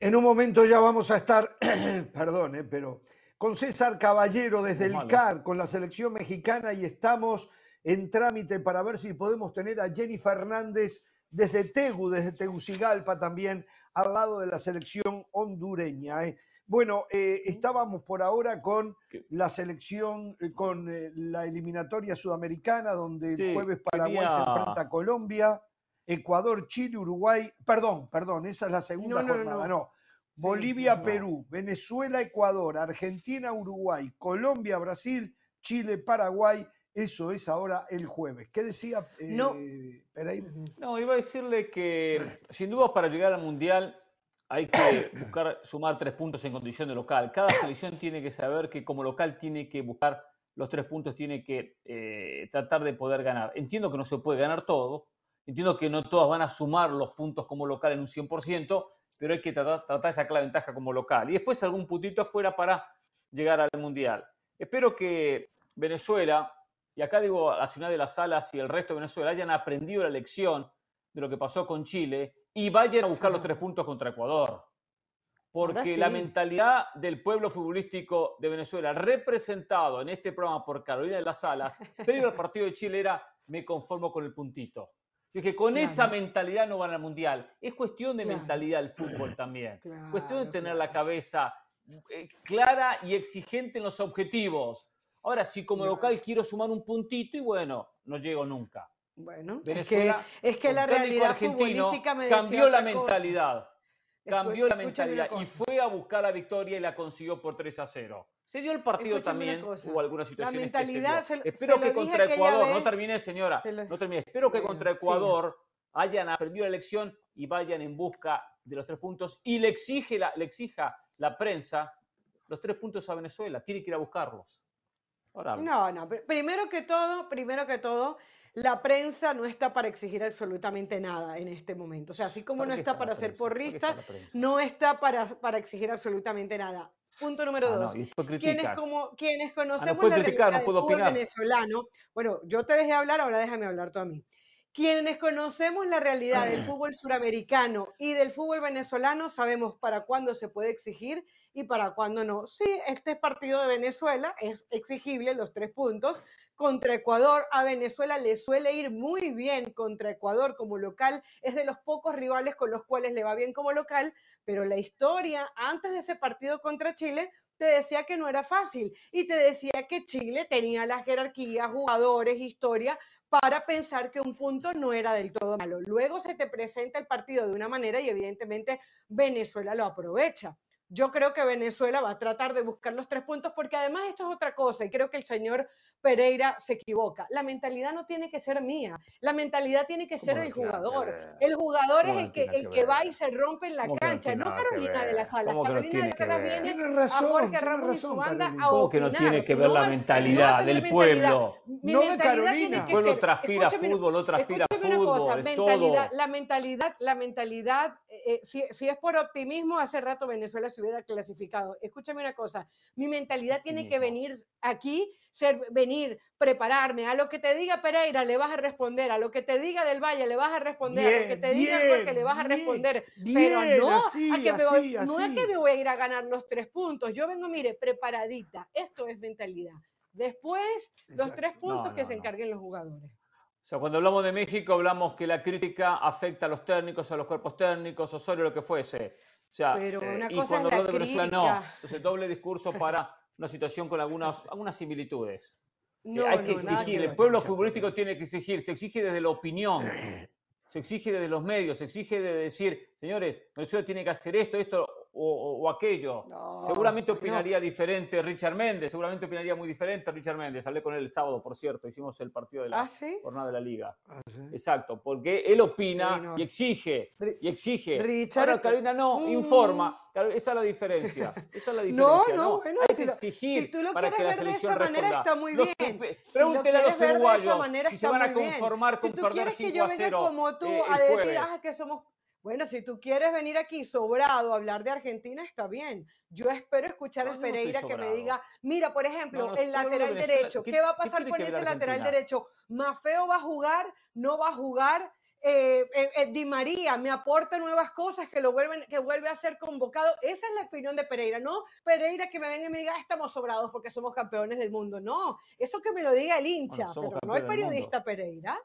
En un momento ya vamos a estar, perdón, eh, pero con César Caballero desde el CAR, con la selección mexicana y estamos en trámite para ver si podemos tener a Jenny Fernández desde Tegu, desde Tegucigalpa también, al lado de la selección hondureña. Eh. Bueno, eh, estábamos por ahora con la selección, con la eliminatoria sudamericana, donde el jueves Paraguay se enfrenta a Colombia. Ecuador, Chile, Uruguay, perdón, perdón, esa es la segunda jornada, no. Bolivia, Perú, Venezuela, Ecuador, Argentina, Uruguay, Colombia, Brasil, Chile, Paraguay. Eso es ahora el jueves. ¿Qué decía eh, no. Pereira? No, iba a decirle que sin duda para llegar al Mundial hay que buscar sumar tres puntos en condición de local. Cada selección tiene que saber que como local tiene que buscar los tres puntos, tiene que eh, tratar de poder ganar. Entiendo que no se puede ganar todo, Entiendo que no todas van a sumar los puntos como local en un 100%, pero hay que tratar, de sacar la ventaja como local. Y después algún puntito afuera para llegar al Mundial. Espero que Venezuela, y acá digo la ciudad de las Alas y el resto de Venezuela, hayan aprendido la lección de lo que pasó con Chile y vayan a buscar los tres puntos contra Ecuador. Porque la mentalidad del pueblo futbolístico de Venezuela, representado en este programa por Carolina de las Alas, previo al partido de Chile era me conformo con el puntito. Yo dije, con esa mentalidad no van al mundial. Es cuestión de mentalidad el fútbol también. cuestión de tener la cabeza eh, clara y exigente en los objetivos. Ahora, si como local quiero sumar un puntito y bueno, no llego nunca. Bueno, es que, es que la realidad futbolística me cambió la mentalidad. Cambió la mentalidad y fue a buscar la victoria y la consiguió por 3 a 0. Se dio el partido también, hubo algunas situaciones. La mentalidad Espero que contra Ecuador, no termine señora, no termine. Espero que contra Ecuador hayan aprendido la lección y vayan en busca de los tres puntos y le, exige la, le exija la prensa los tres puntos a Venezuela. Tiene que ir a buscarlos. no, no. Primero que todo, primero que todo, la prensa no está para exigir absolutamente nada en este momento. O sea, así como no está, para ser porrista, no está para, para exigir absolutamente nada. Punto número ah, dos. quienes, como, quienes ah, conocemos la realidad del fútbol venezolano, bueno, yo te dejé hablar, ahora déjame hablar tú a mí. Quienes conocemos la realidad del fútbol suramericano y del fútbol venezolano sabemos para cuándo se puede exigir y para cuándo no. Sí, este partido de Venezuela es exigible, los tres puntos. Contra Ecuador, a Venezuela le suele ir muy bien contra Ecuador como local. Es de los pocos rivales con los cuales le va bien como local, pero la historia antes de ese partido contra Chile te decía que no era fácil y te decía que Chile tenía la jerarquía, jugadores, historia para pensar que un punto no era del todo malo. Luego se te presenta el partido de una manera y evidentemente Venezuela lo aprovecha. Yo creo que Venezuela va a tratar de buscar los tres puntos porque además esto es otra cosa y creo que el señor Pereira se equivoca. La mentalidad no tiene que ser mía, la mentalidad tiene que ser del jugador. El jugador es el que, el que, va y se rompe en la cancha, no Carolina de las Salas. Carolina de las Salas viene a Jorge Ramos y su banda a ¿Cómo que no tiene que ver la mentalidad del pueblo? no de Carolina. El pueblo transpira fútbol, no transpira fútbol, mentalidad, La mentalidad, la mentalidad, eh, eh, si, si es por optimismo, hace rato Venezuela se hubiera clasificado. Escúchame una cosa, mi mentalidad tiene que venir aquí, ser, venir, prepararme. A lo que te diga Pereira le vas a responder, a lo que te diga Del Valle le vas a responder, a lo que te diga Jorge le vas a responder. pero no, a que me voy, no es que me voy a ir a ganar los tres puntos. Yo vengo, mire, preparadita. Esto es mentalidad. Después, los tres puntos que se encarguen los jugadores. O sea, cuando hablamos de México, hablamos que la crítica afecta a los técnicos, a los cuerpos técnicos, o solo lo que fuese. O sea, pero eh, una cosa es la crítica. no. Entonces, doble discurso para una situación con algunas, algunas similitudes. No, hay que exigir, el pueblo futbolístico tiene que exigir, se exige desde la opinión, se exige desde los medios, se exige de decir, señores, Venezuela tiene que hacer esto, esto, o, aquello. seguramente opinaría diferente Richard Méndez, seguramente opinaría muy diferente Richard Méndez. Hablé con él el sábado, por cierto, hicimos el partido de la ¿Ah, jornada de la liga. ¿Ah, Exacto, porque él opina y exige, y exige. Richard, Ahora Carolina no, mm. informa. Esa es la diferencia. Esa es la diferencia. No, no, Bueno, Hay que exigir si tú lo para que la selección de esa manera está muy bien. pregúntele a los uruguayos si se van a conformar con perder 5 a 0 como tú eh, a decir, ah, que somos bueno, si tú quieres venir aquí sobrado a hablar de Argentina, está bien. Yo espero escuchar a Pereira que me diga, mira, por ejemplo, el lateral derecho, ¿qué, va a pasar con ese lateral derecho? ¿Mafeo va a jugar? ¿No va a jugar? Eh, eh, eh, Di María me aporta nuevas cosas que lo vuelven, que vuelve a ser convocado. Esa es la opinión de Pereira, no Pereira que me venga y me diga ah, estamos sobrados porque somos campeones del mundo. No, eso que me lo diga el hincha, pero no el periodista Pereira.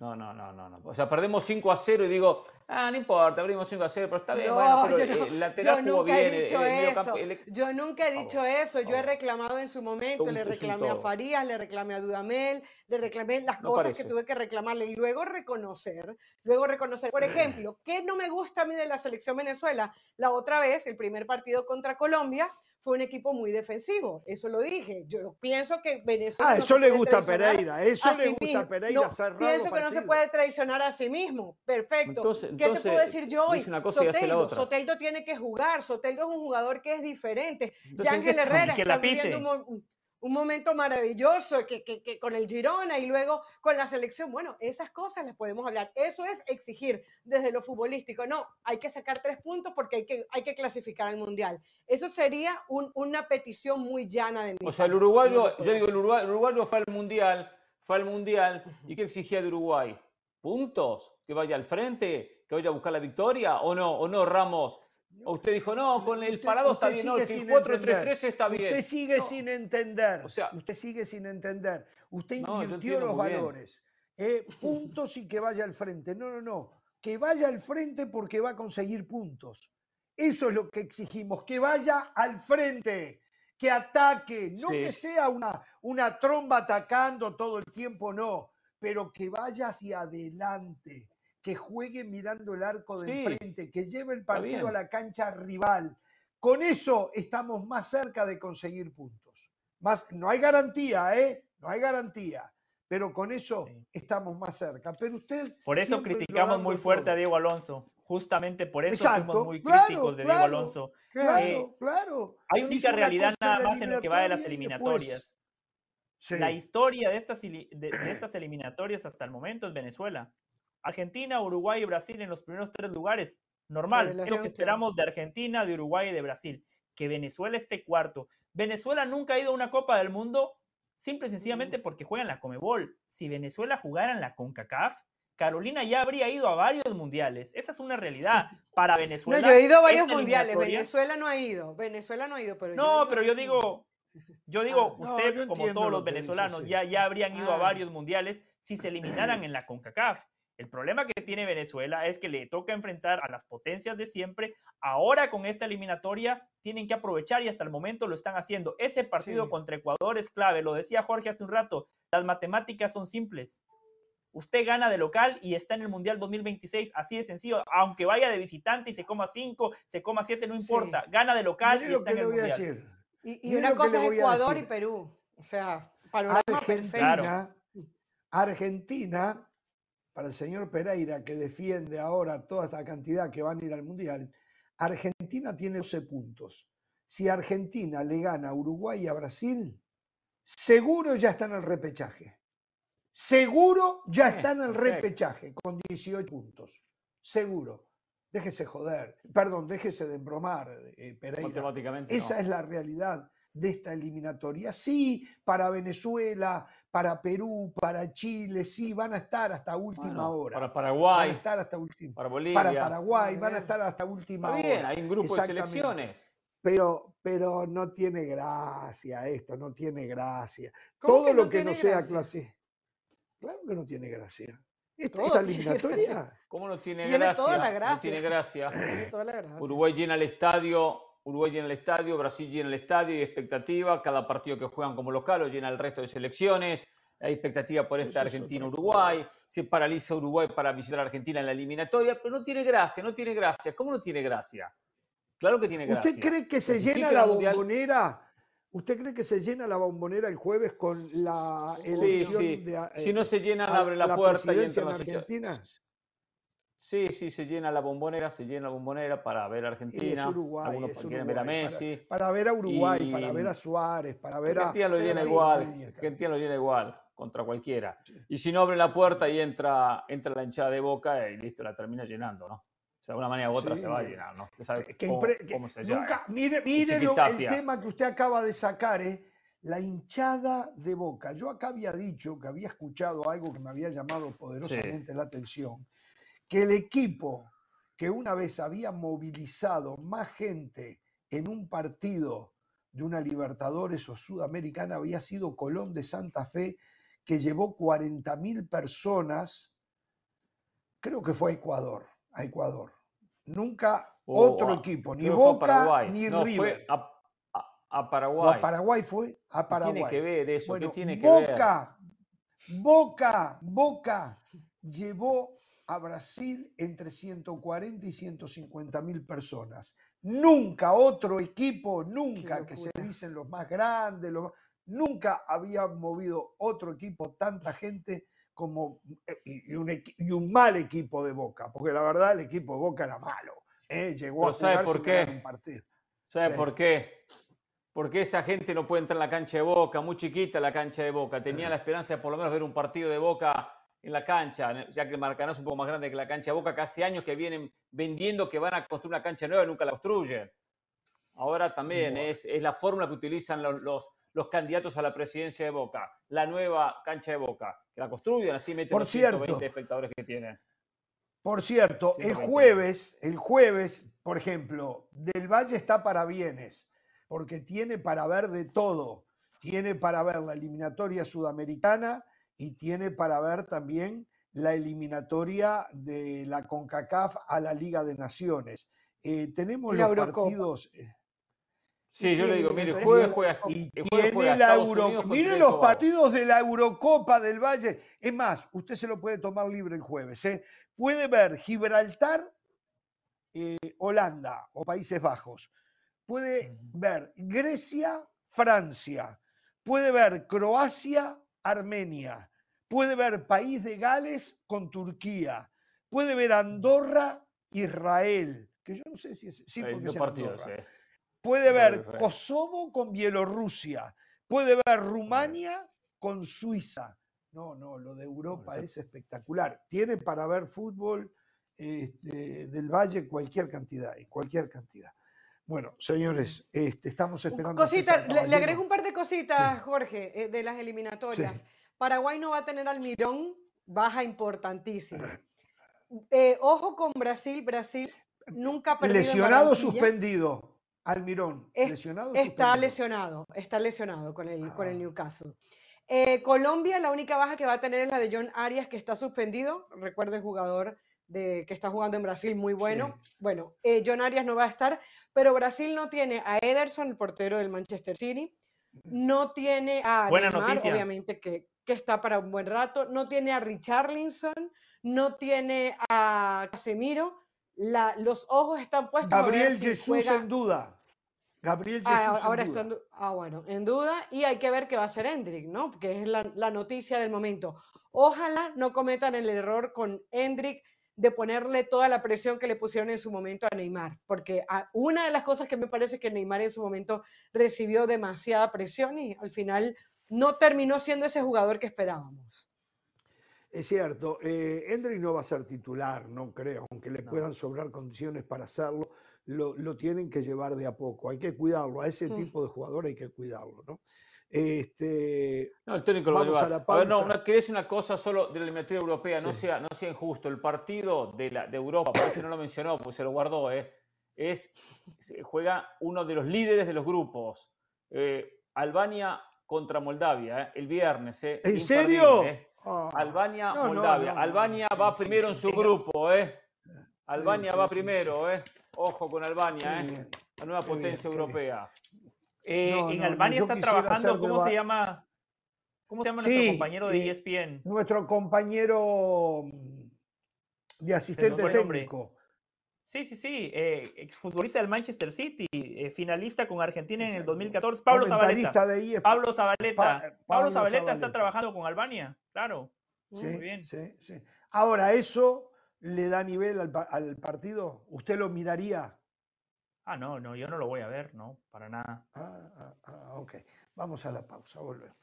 No, no, no, no, no. O sea, perdemos 5 a 0 y digo, ah, no importa, abrimos 5 a 0, pero está bien. bueno, pero yo el lateral yo nunca He dicho eso. Yo nunca he dicho eso. Yo he reclamado en su momento, le reclamé a Farías, le reclamé a Dudamel, le reclamé las cosas que tuve que reclamarle y luego reconocer, luego reconocer. Por ejemplo, ¿qué no me gusta a mí de la selección Venezuela? La otra vez, el primer partido contra Colombia, fue un equipo muy defensivo, eso lo dije. Yo pienso que Venezuela. Ah, eso le gusta a Pereira, eso le gusta a Pereira. pienso que no se puede traicionar a sí mismo. Perfecto. ¿Qué te puedo decir yo hoy? Soteldo, Soteldo tiene que jugar. Soteldo es un jugador que es diferente. Ángel Herrera está viviendo un, un momento maravilloso que, que, con el Girona y luego con la selección. Bueno, esas cosas las podemos hablar. Eso es exigir desde lo futbolístico. No, hay que sacar tres puntos porque hay que, hay que clasificar al Mundial. Eso sería una petición muy llana de mí. O sea, el uruguayo, yo digo, el uruguayo, fue al Mundial, fue al Mundial, ¿y qué exigía de Uruguay? ¿Puntos? ¿Que vaya al frente? ¿Que vaya a buscar la victoria? ¿O no? ¿O no, Ramos? Usted dijo, no, con el parado está bien, no, el 4-3-3 está bien. Usted sigue sin entender. O sea, usted sigue sin entender. Usted invirtió los valores. Eh, puntos y que vaya al frente. No, no, no. Que vaya al frente porque va a conseguir puntos. Eso es lo que exigimos, que vaya al frente, que ataque, no que sea una, una tromba atacando todo el tiempo, no, pero que vaya hacia adelante que juegue mirando el arco de frente, que lleve el partido a la cancha rival. Con eso estamos más cerca de conseguir puntos. Más, no hay garantía, ¿eh? No hay garantía. Pero con eso estamos más cerca. Pero usted. Por eso criticamos muy fuerte a Diego Alonso. Justamente por eso somos muy críticos de Diego Alonso. Claro, eh, claro. Hay única realidad nada más en lo que va de las eliminatorias. La historia de estas, de estas eliminatorias hasta el momento es Venezuela. Argentina, Uruguay y Brasil en los primeros tres lugares. Normal, es lo que esperamos de Argentina, de Uruguay y de Brasil. Que Venezuela esté cuarto. Venezuela nunca ha ido a una Copa del Mundo simple y sencillamente porque juega en la Comebol. Si Venezuela jugara en la CONCACAF, Carolina ya habría ido a varios mundiales. Esa es una realidad para Venezuela. No, yo he ido a varios mundiales. Venezuela no ha ido. Venezuela no ha ido, pero No, pero yo digo, yo digo, ah, usted, como todos los venezolanos, ya, ya habrían ido a ah. varios mundiales si se eliminaran en la CONCACAF. El problema que tiene Venezuela es que le toca enfrentar a las potencias de siempre. Ahora con esta eliminatoria tienen que aprovechar y hasta el momento lo están haciendo. Ese partido contra Ecuador es clave. Lo decía Jorge hace un rato. Las matemáticas son simples. Usted gana de local y está en el Mundial 2026, así de sencillo. Aunque vaya de visitante y se coma 5, se coma 7, no importa. Gana de local y está en el Mundial. Y, una cosa es Ecuador y Perú. O sea, panorama Argentina, Argentina para el señor Pereira, que defiende ahora toda esta cantidad que van a ir al Mundial, Argentina tiene 12 puntos. Si Argentina le gana a Uruguay y a Brasil, seguro ya está en el repechaje. Seguro ya está en el repechaje con 18 puntos. Seguro. Déjese joder. Perdón, déjese de embromar, eh, Pereira. Matemáticamente. Esa es la realidad de esta eliminatoria. Sí, para Venezuela, para Perú, para Chile, sí, van a estar hasta última hora. Para Paraguay. Van a estar hasta última. Para Bolivia. Para Paraguay, van a estar hasta última Está bien, hay un grupo de selecciones. Pero, pero no tiene gracia esto, no tiene gracia. Todo lo que no sea clase. Claro que no tiene gracia. Esta, eliminatoria. ¿Cómo no tiene, gracia? Toda la gracia. No tiene gracia. Toda la gracia. Uruguay llena el estadio Uruguay llena el estadio, Brasil llena el estadio, hay expectativa, cada partido que juegan como local o llena el resto de selecciones, hay expectativa por esta Argentina-Uruguay, se paraliza Uruguay para visitar a Argentina en la eliminatoria, pero no tiene gracia, no tiene gracia. ¿Cómo no tiene gracia? Claro que tiene gracia. ¿Usted cree que se llena la bombonera? ¿Usted cree que se llena la bombonera el jueves con la elección sí, sí. de Si no se llena, abre la, puerta y entra en Argentina? Sí, sí, se llena la bombonera, se llena la bombonera para ver a Argentina. Uruguay, algunos quieren ver a Messi. Para, ver a Uruguay, para ver a Suárez, para ver a. Argentina lo llena igual. Argentina lo llena igual contra cualquiera. Y si no abre la puerta y entra, entra la hinchada de boca y listo, la termina llenando, ¿no? O sea, de una manera u otra se va a llenar, ¿no? Usted sabe cómo, se llama. Mire, mire el tema que usted acaba de sacar, ¿eh? La hinchada de boca. Yo acá había dicho que había escuchado algo que me había llamado poderosamente la atención que el equipo que una vez había movilizado más gente en un partido de una Libertadores o Sudamericana había sido Colón de Santa Fe, que llevó 40.000 personas, creo que fue a Ecuador, a Ecuador. Nunca otro equipo, ni Boca ni River. a, Paraguay. a Paraguay fue, a Paraguay. ¿Qué tiene que ver eso? ¿Qué tiene que Boca, Boca, Boca llevó a Brasil entre 140 y 150 mil personas. Nunca otro equipo, nunca, que se dicen los más grandes, nunca había movido otro equipo tanta gente como eh, y un, mal equipo de Boca, porque la verdad el equipo de Boca era malo. ¿eh? Llegó a jugar por qué? un partido. ¿Sabe por qué? Porque esa gente no puede entrar en la cancha de Boca, muy chiquita la cancha de Boca. Tenía la esperanza de por lo menos ver un partido de Boca en la cancha, ya que el Maracaná es un poco más grande que la cancha de Boca, casi años que vienen vendiendo que van a construir una cancha nueva y nunca la construyen. Ahora también es, es, la fórmula que utilizan los, los, los, candidatos a la presidencia de Boca, la nueva cancha de Boca, que la construyen, así meten Por los cierto, 120 espectadores que tienen. Por cierto, el jueves, el jueves, por ejemplo, Del Valle está para bienes, porque tiene para ver de todo. Tiene para ver la eliminatoria sudamericana, y tiene para ver también la eliminatoria de la CONCACAF a la Liga de Naciones. Eh, tenemos los partidos. Eh, sí, yo le digo, mire, jueves juega y tiene la Euro, Mire los partidos de la Eurocopa del Valle. Es más, usted se lo puede tomar libre el jueves. ¿eh? Puede ver Gibraltar, Holanda o Países Bajos. Puede ver Grecia, Francia. Puede ver Croacia, Armenia. Puede ver País de Gales con Turquía, puede ver Andorra, Israel, que yo no sé si es... Sí, porque es partidos, Puede ver Kosovo con Bielorrusia, puede ver Rumania con Suiza. No, no, lo de Europa es espectacular. Tiene para ver fútbol este, del Valle cualquier cantidad, y cualquier cantidad. Bueno, señores, este, estamos esperando. Cosita, le, agrego un par de cositas, Jorge, eh, de las eliminatorias. Paraguay no va a tener Almirón, baja importantísima. Eh, ojo con Brasil, Brasil nunca ha perdido. Lesionado suspendido. Almirón, lesionado Está lesionado, está lesionado con el, con el Newcastle. Eh, Colombia, la única baja que va a tener es la de John Arias, que está suspendido. Recuerda el jugador de, que está jugando en Brasil, muy bueno. Bueno, eh, John Arias no va a estar, pero Brasil no tiene a Ederson, el portero del Manchester City. No tiene a Buena Neymar, noticia. obviamente que, que está para un buen rato. No tiene a Richarlison, no tiene a Casemiro. La, los ojos están puestos. Gabriel si Jesús juega- en duda. Gabriel Ah, Jesús ahora en está duda. en du- ah, bueno, en duda y hay que ver qué va a hacer Hendrik, ¿no? Que es la, la noticia del momento. Ojalá no cometan el error con Hendrik de ponerle toda la presión que le pusieron en su momento a Neymar, porque a- una de las cosas que me parece que Neymar en su momento recibió demasiada presión y al final no terminó siendo ese jugador que esperábamos. Es cierto, eh, no va a ser titular, no creo, aunque le puedan sobrar condiciones para hacerlo, lo, lo tienen que llevar de a poco, hay que cuidarlo, a ese Mm. tipo de jugador hay que cuidarlo, ¿no? Este, No, el técnico lo va a la A ver, no, pausa. una, cosa solo de la eliminatoria europea, no, sea, no sea injusto. El partido de, la, de Europa, parece que no lo mencionó, pues se lo guardó, ¿eh? es, juega uno de los líderes de los grupos. Eh, Albania contra Moldavia, ¿eh? el viernes. ¿eh? ¿En serio? ¿eh? ah, Albania, no, no, Moldavia. no, no, Albania va primero en su grupo, ¿eh? Albania sí, va primero, ¿eh? Ojo con Albania, ¿eh? La nueva qué potencia bien. europea. Eh, No, en no, Albania yo está quisiera trabajando, ¿cómo se llama? ¿Cómo se llama Sí, nuestro compañero de E eh, ESPN? Nuestro compañero mm, de asistente técnico. Sí, sí, sí, eh, exfutbolista del Manchester City, eh, finalista con Argentina en el Exacto. 2014. Pablo Zabaleta. de ESPN. Pablo Zabaleta. Pa- Pablo, Pablo Zabaleta, está trabajando con Albania, claro. Sí, Muy bien. sí, sí. Ahora, ¿eso le da nivel al partido? ¿Usted lo miraría? Ah, no, no, yo no lo voy a ver, no, para nada. Ah, ah, ah, ok. Vamos a la pausa, volvemos.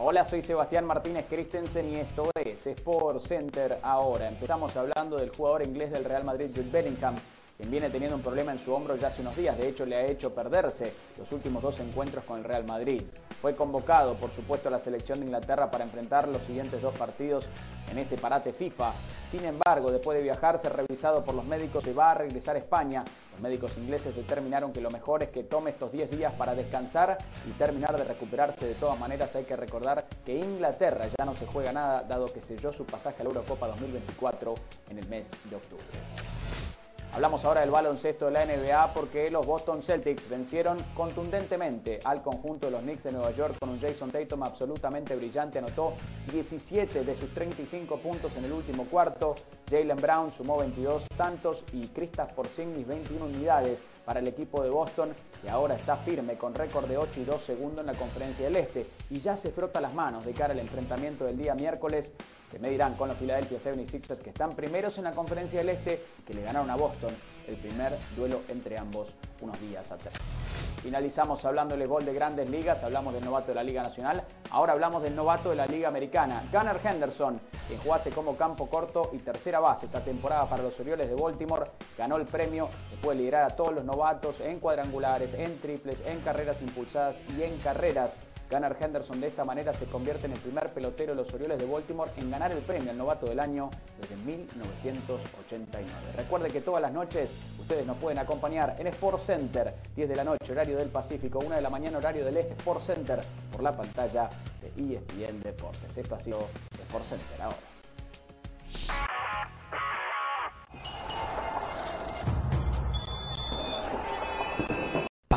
Hola, soy Sebastián Martínez Christensen y esto es Sport Center ahora. Empezamos hablando del jugador inglés del Real Madrid, Jude Bellingham, quien viene teniendo un problema en su hombro ya hace unos días. De hecho, le ha hecho perderse los últimos dos encuentros con el Real Madrid. Fue convocado, por supuesto, a la selección de Inglaterra para enfrentar los siguientes dos partidos en este parate FIFA. Sin embargo, después de viajar, ser revisado por los médicos, se va a regresar a España. Los médicos ingleses determinaron que lo mejor es que tome estos 10 días para descansar y terminar de recuperarse. De todas maneras, hay que recordar que Inglaterra ya no se juega nada, dado que selló su pasaje a la Eurocopa 2024 en el mes de octubre. Hablamos ahora del baloncesto de la NBA porque los Boston Celtics vencieron contundentemente al conjunto de los Knicks de Nueva York con un Jason Tatum absolutamente brillante. Anotó 17 de sus 35 puntos en el último cuarto. Jalen Brown sumó 22 tantos y Kristaps Porzingis 21 unidades para el equipo de Boston y ahora está firme con récord de 8 y 2 segundos en la conferencia del Este y ya se frota las manos de cara al enfrentamiento del día miércoles se medirán con los Philadelphia 76ers que están primeros en la conferencia del Este, que le ganaron a Boston el primer duelo entre ambos unos días atrás. Finalizamos hablando del gol de grandes ligas, hablamos del novato de la Liga Nacional, ahora hablamos del novato de la Liga Americana, Gunnar Henderson, quien jugase como campo corto y tercera base esta temporada para los Orioles de Baltimore, ganó el premio después de liderar a todos los novatos en cuadrangulares, en triples, en carreras impulsadas y en carreras. Gunnar Henderson de esta manera se convierte en el primer pelotero de los Orioles de Baltimore en ganar el premio al novato del año desde 1989. Recuerde que todas las noches ustedes nos pueden acompañar en Sport Center, 10 de la noche, horario del Pacífico, 1 de la mañana, horario del Este, Sport Center, por la pantalla de ESPN Deportes. Esto ha sido Sport Center ahora.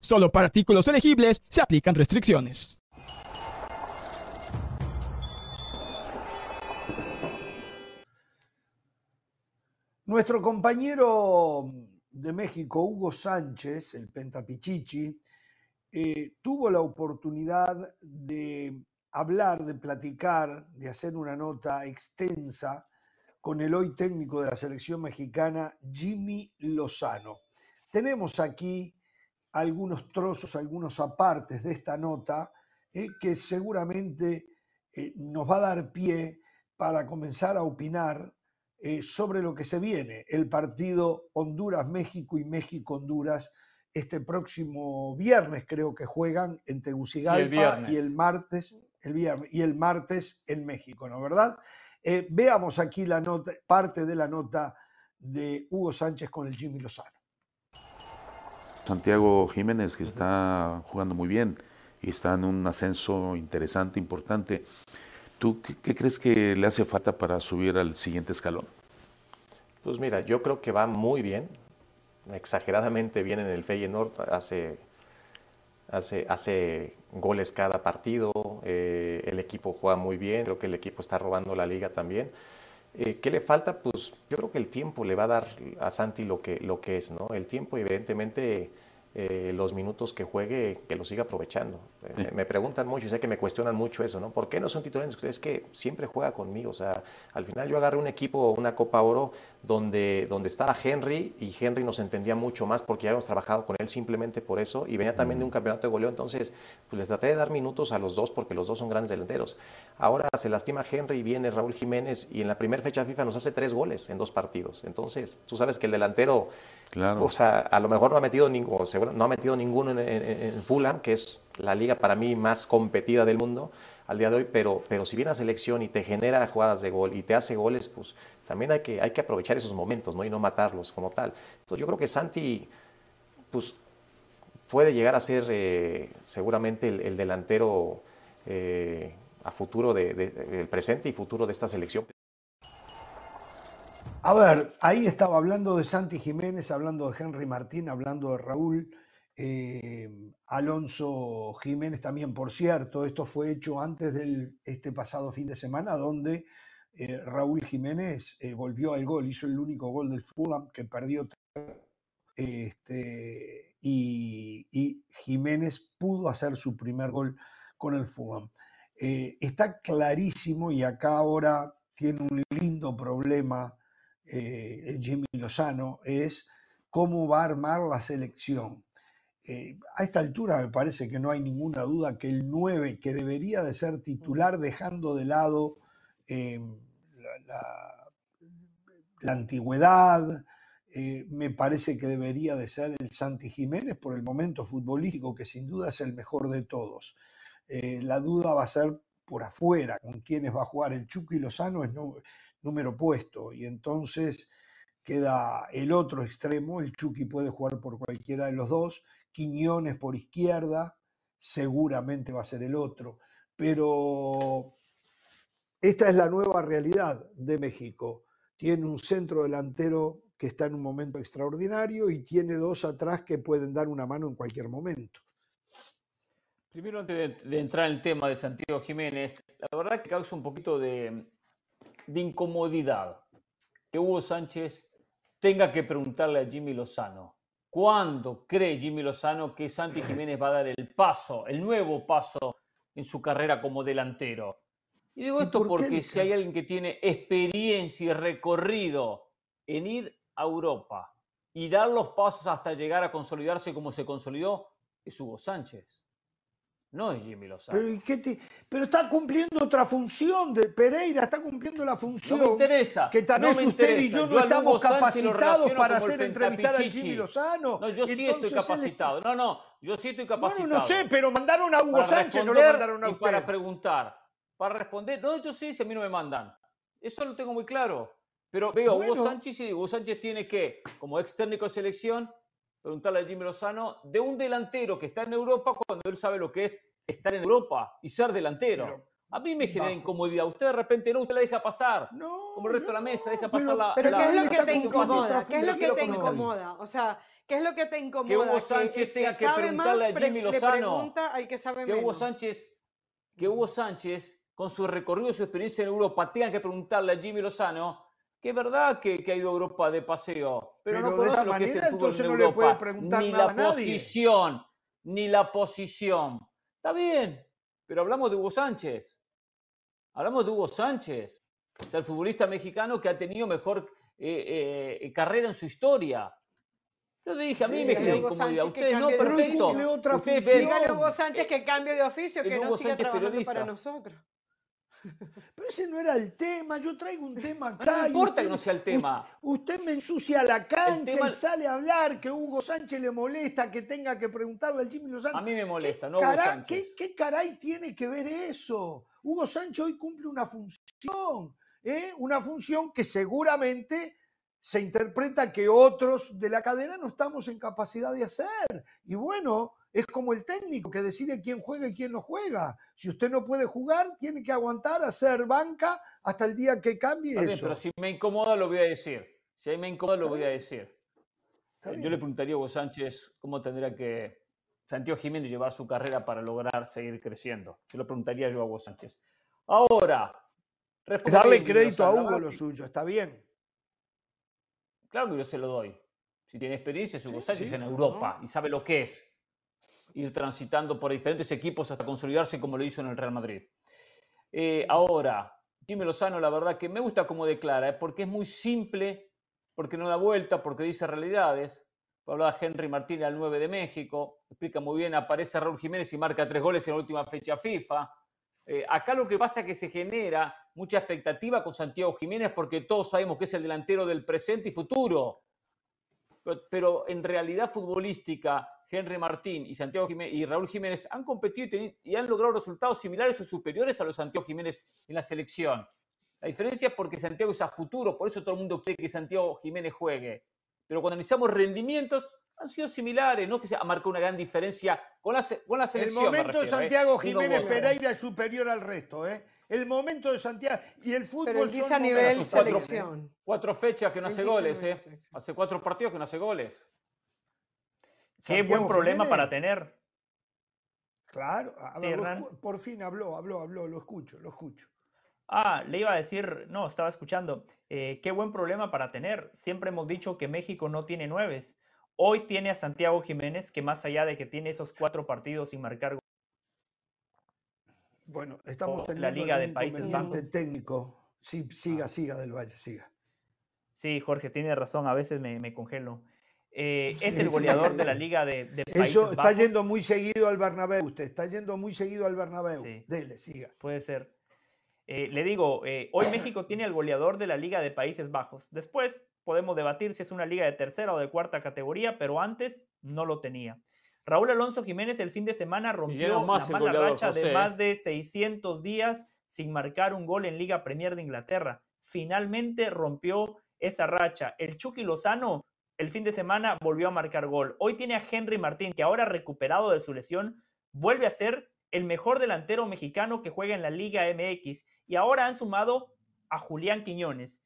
Solo para artículos elegibles se aplican restricciones. Nuestro compañero de México, Hugo Sánchez, el Pentapichichi, eh, tuvo la oportunidad de hablar, de platicar, de hacer una nota extensa con el hoy técnico de la selección mexicana, Jimmy Lozano. Tenemos aquí algunos trozos, algunos apartes de esta nota eh, que seguramente eh, nos va a dar pie para comenzar a opinar eh, sobre lo que se viene, el partido Honduras-México y México-Honduras. Este próximo viernes creo que juegan en Tegucigalpa y el, martes, el viernes, y el martes en México, ¿no? ¿Verdad? veamos aquí la nota, parte de la nota de Hugo Sánchez con el Jimmy Lozano. Santiago Jiménez, que está jugando muy bien y está en un ascenso interesante, importante. ¿Tú qué, crees que le hace falta para subir al siguiente escalón? Pues mira, yo creo que va muy bien, exageradamente bien en el Feyenoord, hace, hace, hace goles cada partido, eh, el equipo juega muy bien, creo que el equipo está robando la liga también. Eh, ¿Qué le falta? Pues yo creo que el tiempo le va a dar a Santi lo que, lo que es, ¿no? El tiempo, evidentemente, eh, los minutos que juegue, que lo siga aprovechando. Eh, me preguntan mucho, y sé que me cuestionan mucho eso, ¿no? ¿Por qué no son titulares? Es que siempre juega conmigo. O sea, al final yo agarré un equipo, una Copa Oro, donde, donde estaba Henry, y Henry nos entendía mucho más porque ya habíamos trabajado con él simplemente por eso, y venía también de un campeonato de goleo, entonces pues les traté de dar minutos a los dos porque los dos son grandes delanteros. Ahora se lastima Henry y viene Raúl Jiménez, y en la primera fecha FIFA nos hace tres goles en dos partidos. Entonces, tú sabes que el delantero, claro. o sea, a lo mejor no ha metido ninguno, no ha metido ninguno en, Fulham, que es la liga para mí más competida del mundo al día de hoy, pero, pero si viene a selección y te genera jugadas de gol y te hace goles, pues también hay que, hay que aprovechar esos momentos ¿no? y no matarlos como tal. Entonces yo creo que Santi pues, puede llegar a ser eh, seguramente el, delantero eh, a futuro de, presente y futuro de esta selección. A ver, ahí estaba hablando de Santi Jiménez, hablando de Henry Martín, hablando de Raúl. Eh, Alonso Jiménez también, por cierto, esto fue hecho antes de este pasado fin de semana, donde eh, Raúl Jiménez eh, volvió al gol, hizo el único gol del Fulham que perdió. Este, y, Jiménez pudo hacer su primer gol con el Fulham. está clarísimo y acá ahora tiene un lindo problema Jimmy Lozano, es cómo va a armar la selección eh, a esta altura me parece que no hay ninguna duda que el 9, que debería de ser titular dejando de lado em, la, antigüedad, eh, me parece que debería de ser el Santi Jiménez por el momento futbolístico, que sin duda es el mejor de todos. Eh, la duda va a ser por afuera, con quienes va a jugar. El Chucky Lozano es número puesto, y entonces queda el otro extremo, el Chucky puede jugar por cualquiera de los dos, Quiñones por izquierda, seguramente va a ser el otro. Pero esta es la nueva realidad de México. Tiene un centro delantero que está en un momento extraordinario y tiene dos atrás que pueden dar una mano en cualquier momento. Primero, antes de, entrar en el tema de Santiago Jiménez, la verdad que causa un poquito de, de incomodidad que Hugo Sánchez tenga que preguntarle a Jimmy Lozano ¿Cuándo cree Jimmy Lozano que Santi Jiménez va a dar el paso, el nuevo paso en su carrera como delantero? Y digo esto porque si hay alguien que tiene experiencia y recorrido en ir a Europa y dar los pasos hasta llegar a consolidarse como se consolidó, es Hugo Sánchez. No es Jimmy Lozano. Pero, pero, está cumpliendo otra función de Pereira, está cumpliendo la función. No me interesa. Que tal vez usted y yo no estamos capacitados para hacer entrevistar a Jimmy Lozano. No, yo sí estoy capacitado. No, no, yo sí estoy capacitado. Bueno, no sé, pero mandaron a Hugo Sánchez, no lo mandaron a usted. para preguntar, para responder. No, yo sí, si a mí no me mandan. Eso lo tengo muy claro. Pero veo, Hugo Sánchez y Hugo Sánchez tiene que, como ex técnico de selección, preguntarle a Jimmy Lozano de un delantero que está en Europa cuando él sabe lo que es estar en Europa y ser delantero. A mí me genera incomodidad. Usted de repente no, usted la deja pasar. No. Como el resto de la mesa, deja pasar la. Pero ¿qué es lo que te incomoda? ¿Qué es lo que te incomoda? O sea, ¿qué es lo que te incomoda? Que Hugo Sánchez tenga que, preguntarle a Jimmy Lozano. al que sabe que Hugo Sánchez, que Hugo Sánchez, con su recorrido y su experiencia en Europa, tenga que preguntarle a Jimmy Lozano que es verdad que, ha ido a Europa de paseo, pero, no conoce lo que es el fútbol en Europa, ni la posición, ni la posición. Está bien, pero hablamos de Hugo Sánchez. Hablamos de Hugo Sánchez, o el futbolista mexicano que ha tenido mejor eh, eh, carrera en su historia. Yo le dije, a mí me genera incomodidad. Ustedes no, perfecto. Dígale a Hugo Sánchez que cambie de oficio, que no siga trabajando para nosotros. Pero ese no era el tema, yo traigo un tema acá. No importa que no sea el tema. Usted me ensucia la cancha y sale a hablar que Hugo Sánchez le molesta que tenga que preguntarle al Jimmy Lozano. A mí me molesta, no Hugo Sánchez. ¿qué, caray tiene que ver eso? Hugo Sánchez hoy cumple una función, ¿eh? una función que seguramente se interpreta que otros de la cadena no estamos en capacidad de hacer. Y bueno, es como el técnico que decide quién juega y quién no juega. Si usted no puede jugar, tiene que aguantar, hacer banca hasta el día que cambie eso. pero si me incomoda lo voy a decir. Si a mí me incomoda lo voy a decir. Yo le preguntaría a Hugo Sánchez cómo tendría que Santiago Jiménez llevar su carrera para lograr seguir creciendo. Se lo preguntaría yo a Hugo Sánchez. Ahora, darle crédito a Hugo lo suyo, está bien. Claro que yo se lo doy. Si tiene experiencia, es Hugo Sánchez en Europa y sabe lo que es ir transitando por diferentes equipos hasta consolidarse como lo hizo en el Real Madrid. Eh, ahora, Jimmy Lozano, la verdad que me gusta cómo declara, ¿eh? porque es muy simple, porque no da vuelta, porque dice realidades. Hablaba Henry Martínez al 9 de México, explica muy bien, aparece Raúl Jiménez y marca tres goles en la última fecha FIFA. Eh, acá lo que pasa es que se genera mucha expectativa con Santiago Jiménez porque todos sabemos que es el delantero del presente y futuro. pero en realidad futbolística Henry Martín y Santiago y Raúl Jiménez han competido y, han logrado resultados similares o superiores a los Santiago Jiménez en la selección. La diferencia es porque Santiago es a futuro, por eso todo el mundo quiere que Santiago Jiménez juegue. Pero cuando analizamos rendimientos, han sido similares, no que se ha marcado una gran diferencia con la, con la selección. El momento de ¿eh? Santiago Jiménez Pereira es superior al resto, ¿eh? El momento de Santiago y el fútbol Pero a nivel selección. Cuatro, fechas que no hace goles, ¿eh? Hace cuatro partidos que no hace goles. Qué buen problema para tener. Claro, por fin habló, habló, habló, lo escucho, lo escucho. Ah, le iba a decir, no, estaba escuchando. Eh, qué buen problema para tener. Siempre hemos dicho que México no tiene nueves. Hoy tiene a Santiago Jiménez, que más allá de que tiene esos cuatro partidos sin marcar. Bueno, estamos teniendo la Liga de Países Bajos. técnico. Sí, siga, ah. siga del Valle, siga. Sí, Jorge, tiene razón. A veces me, me congelo. Eh, es el goleador de la Liga de, de Eso está yendo muy seguido al Bernabéu. Usted está yendo muy seguido al Bernabéu. Dele, siga. Puede ser. Eh, le digo, eh, hoy México tiene el goleador de la Liga de Países Bajos. Después podemos debatir si es una liga de tercera o de cuarta categoría, pero antes no lo tenía. Raúl Alonso Jiménez el fin de semana rompió la mala racha de más de 600 días sin marcar un gol en Liga Premier de Inglaterra. Finalmente rompió esa racha. El Chucky Lozano el fin de semana volvió a marcar gol. Hoy tiene a Henry Martín, que ahora recuperado de su lesión, vuelve a ser el mejor delantero mexicano que juega en la Liga MX. Y ahora han sumado a Julián Quiñones.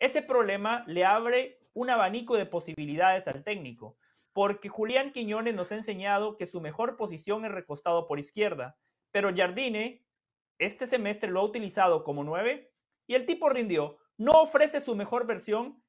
Ese problema le abre un abanico de posibilidades al técnico, porque Julián Quiñones nos ha enseñado que su mejor posición es recostado por izquierda, pero Jardine este semestre lo ha utilizado como nueve y el tipo rindió. No ofrece su mejor versión,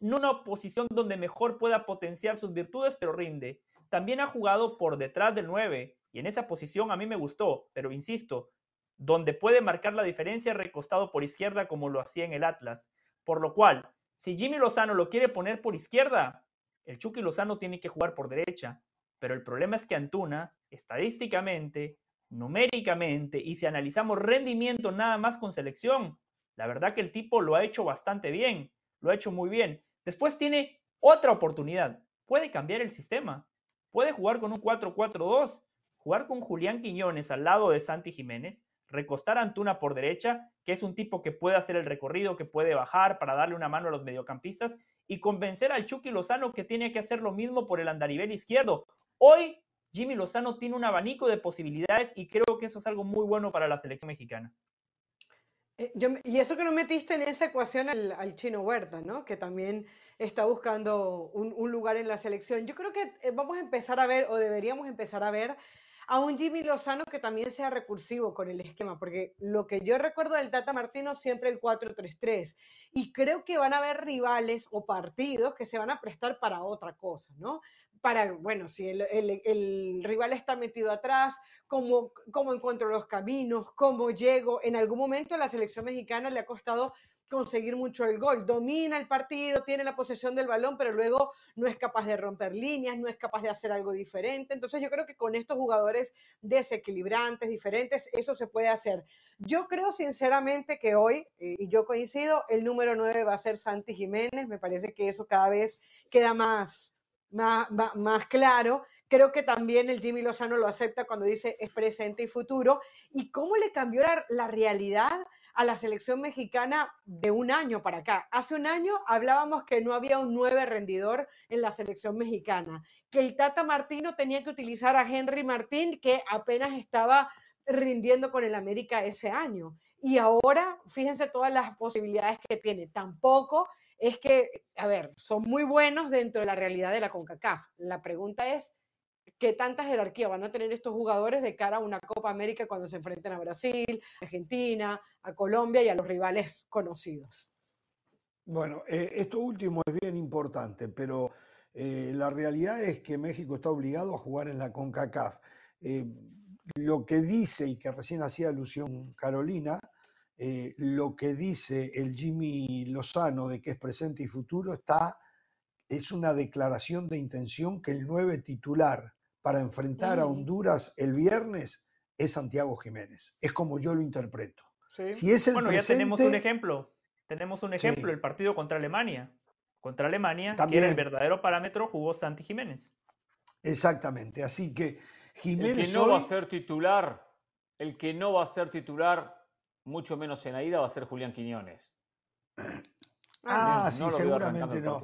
en una posición donde mejor pueda potenciar sus virtudes, pero rinde. También ha jugado por detrás del 9 y en esa posición a mí me gustó, pero insisto, donde puede marcar la diferencia recostado por izquierda como lo hacía en el Atlas. Por lo cual, si Jimmy Lozano lo quiere poner por izquierda, el Chucky Lozano tiene que jugar por derecha. Pero el problema es que Antuna, estadísticamente, numéricamente, y si analizamos rendimiento nada más con selección, la verdad que el tipo lo ha hecho bastante bien, lo ha hecho muy bien. Después tiene otra oportunidad. Puede cambiar el sistema. Puede jugar con un 4-4-2, jugar con Julián Quiñones al lado de Santi Jiménez, recostar a Antuna por derecha, que es un tipo que puede hacer el recorrido, que puede bajar para darle una mano a los mediocampistas, y convencer al Chucky Lozano que tiene que hacer lo mismo por el andarivel izquierdo. Hoy Jimmy Lozano tiene un abanico de posibilidades y creo que eso es algo muy bueno para la selección mexicana. Eh, y eso que no metiste en esa ecuación al, chino Huerta, ¿no? Que también está buscando un, lugar en la selección. Yo creo que eh, vamos a empezar a ver, o deberíamos empezar a ver, a un Jimmy Lozano que también sea recursivo con el esquema, porque lo que yo recuerdo del Tata Martino siempre el 4-3-3, y creo que van a haber rivales o partidos que se van a prestar para otra cosa, ¿no? Para, bueno, si el, el, rival está metido atrás, cómo, cómo encuentro los caminos, cómo llego. En algún momento la selección mexicana le ha costado conseguir mucho el gol. Domina el partido, tiene la posesión del balón, pero luego no es capaz de romper líneas, no es capaz de hacer algo diferente. Entonces yo creo que con estos jugadores desequilibrantes, diferentes, eso se puede hacer. Yo creo sinceramente que hoy, eh, y yo coincido, el número 9 va a ser Santi Jiménez. Me parece que eso cada vez queda más, más, más claro. Creo que también el Jimmy Lozano lo acepta cuando dice es presente y futuro. ¿Y cómo le cambió la, la realidad? A la selección mexicana de un año para acá. Hace un año hablábamos que no había un nueve rendidor en la selección mexicana, que el Tata Martino tenía que utilizar a Henry Martín, que apenas estaba rindiendo con el América ese año. Y ahora, fíjense todas las posibilidades que tiene. Tampoco es que, a ver, son muy buenos dentro de la realidad de la CONCACAF. La pregunta es, qué tanta jerarquía van a tener estos jugadores de cara a una Copa América cuando se enfrenten a Brasil, Argentina, a Colombia y a los rivales conocidos. Bueno, eh, esto último es bien importante, pero eh, la realidad es que México está obligado a jugar en la CONCACAF. Eh, lo que dice, y que recién hacía alusión Carolina, lo que dice el Jimmy Lozano de que es presente y futuro está, es una declaración de intención que el 9 titular para enfrentar a mm. Honduras el viernes es Santiago Jiménez. Es como yo lo interpreto. Si es el bueno, ya tenemos un ejemplo. Tenemos un ejemplo, el partido contra Alemania. Contra Alemania, También. que era el verdadero parámetro, jugó Santi Jiménez. Exactamente. Así que Jiménez. El que no va a ser titular, el que no va a ser titular, mucho menos en la ida, va a ser Julián Quiñones. Ah, sí, seguramente no.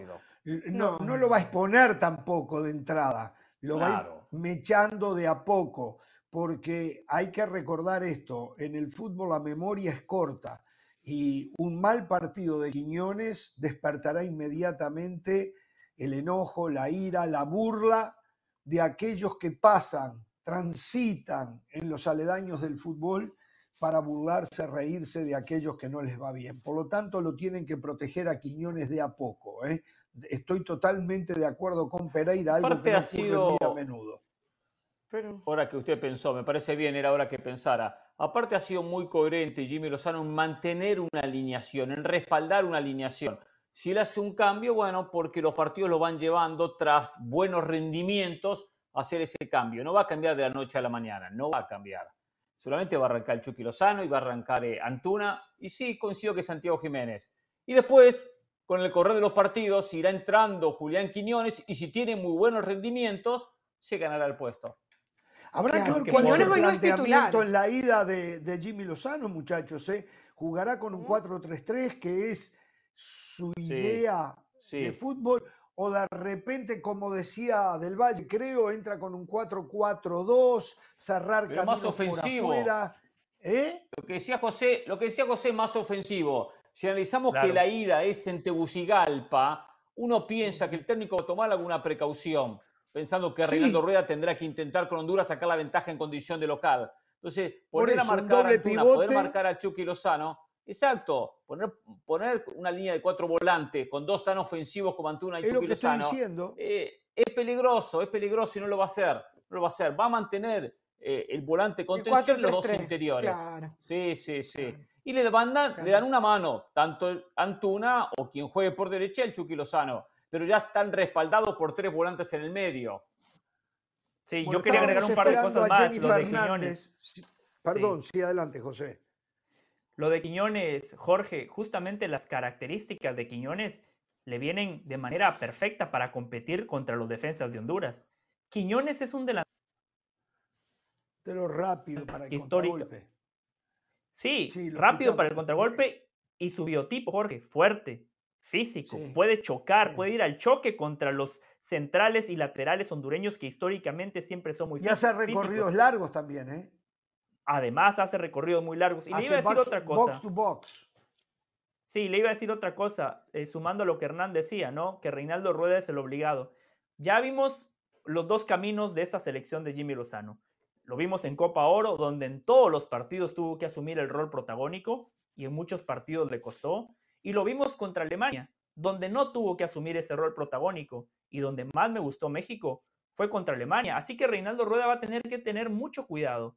no. No, lo va a exponer tampoco de entrada. Lo va mechando de a poco, porque hay que recordar esto, en el fútbol la memoria es corta y un mal partido de Quiñones despertará inmediatamente el enojo, la ira, la burla de aquellos que pasan, transitan en los aledaños del fútbol para burlarse, reírse de aquellos que no les va bien. Por lo tanto, lo tienen que proteger a Quiñones de a poco. ¿eh? Estoy totalmente de acuerdo con Pereira, algo que no ha sido... a menudo. Ahora que usted pensó, me parece bien, era hora que pensara. Aparte ha sido muy coherente Jimmy Lozano en mantener una alineación, en respaldar una alineación. Si él hace un cambio, bueno, porque los partidos lo van llevando tras buenos rendimientos a hacer ese cambio. No va a cambiar de la noche a la mañana, no va a cambiar. Solamente va a arrancar el Chucky Lozano y va a arrancar eh, Antuna. Y sí, coincido que Santiago Jiménez. Y después, con el correr de los partidos, irá entrando Julián Quiñones y si tiene muy buenos rendimientos, se ganará el puesto. Habrá que ver cuál es el planteamiento en la ida de, Jimmy Lozano, muchachos. ¿eh? Jugará con un 4-3-3, que es su idea de fútbol, o de repente, como decía Del Valle, creo, entra con un 4-4-2, cerrar Pero más ofensivo. ¿Eh? Lo que decía José, lo que decía José más ofensivo. Si analizamos que la ida es en Tegucigalpa, uno piensa que el técnico va a tomar alguna precaución pensando que Reinaldo Rueda tendrá que intentar con Honduras sacar la ventaja en condición de local. Entonces, poner a marcar a poder marcar a Chucky Lozano, exacto, poner, poner una línea de cuatro volantes con dos tan ofensivos como Antuna y Chucky Lozano, eh, es peligroso, es peligroso y no lo va a hacer, no lo va a hacer. Va a mantener eh, el volante contención los dos interiores. Sí, sí, sí. Y le, le dan una mano, tanto Antuna o quien juegue por derecha, el Chucky Lozano pero ya están respaldados por tres volantes en el medio. Sí, yo quería agregar un par de cosas más. Lo de Quiñones. Perdón, sí. adelante, José. Lo de Quiñones, Jorge, justamente las características de Quiñones le vienen de manera perfecta para competir contra los defensas de Honduras. Quiñones es un delantero. Pero rápido para el contragolpe. Sí, rápido para el contragolpe y su biotipo, Jorge, fuerte, físico, puede chocar, puede ir al choque contra los centrales y laterales hondureños que históricamente siempre son muy Y hace recorridos largos también, ¿eh? Además hace recorridos muy largos. Y le iba a decir otra cosa. Box to box. Sí, le iba a decir otra cosa, eh, sumando a lo que Hernán decía, ¿no? Que Reinaldo Rueda es el obligado. Ya vimos los dos caminos de esta selección de Jimmy Lozano. Lo vimos en Copa Oro, donde en todos los partidos tuvo que asumir el rol protagónico y en muchos partidos le costó. Y lo vimos contra Alemania, donde no tuvo que asumir ese rol protagónico y donde más me gustó México fue contra Alemania. Así que Reinaldo Rueda va a tener que tener mucho cuidado.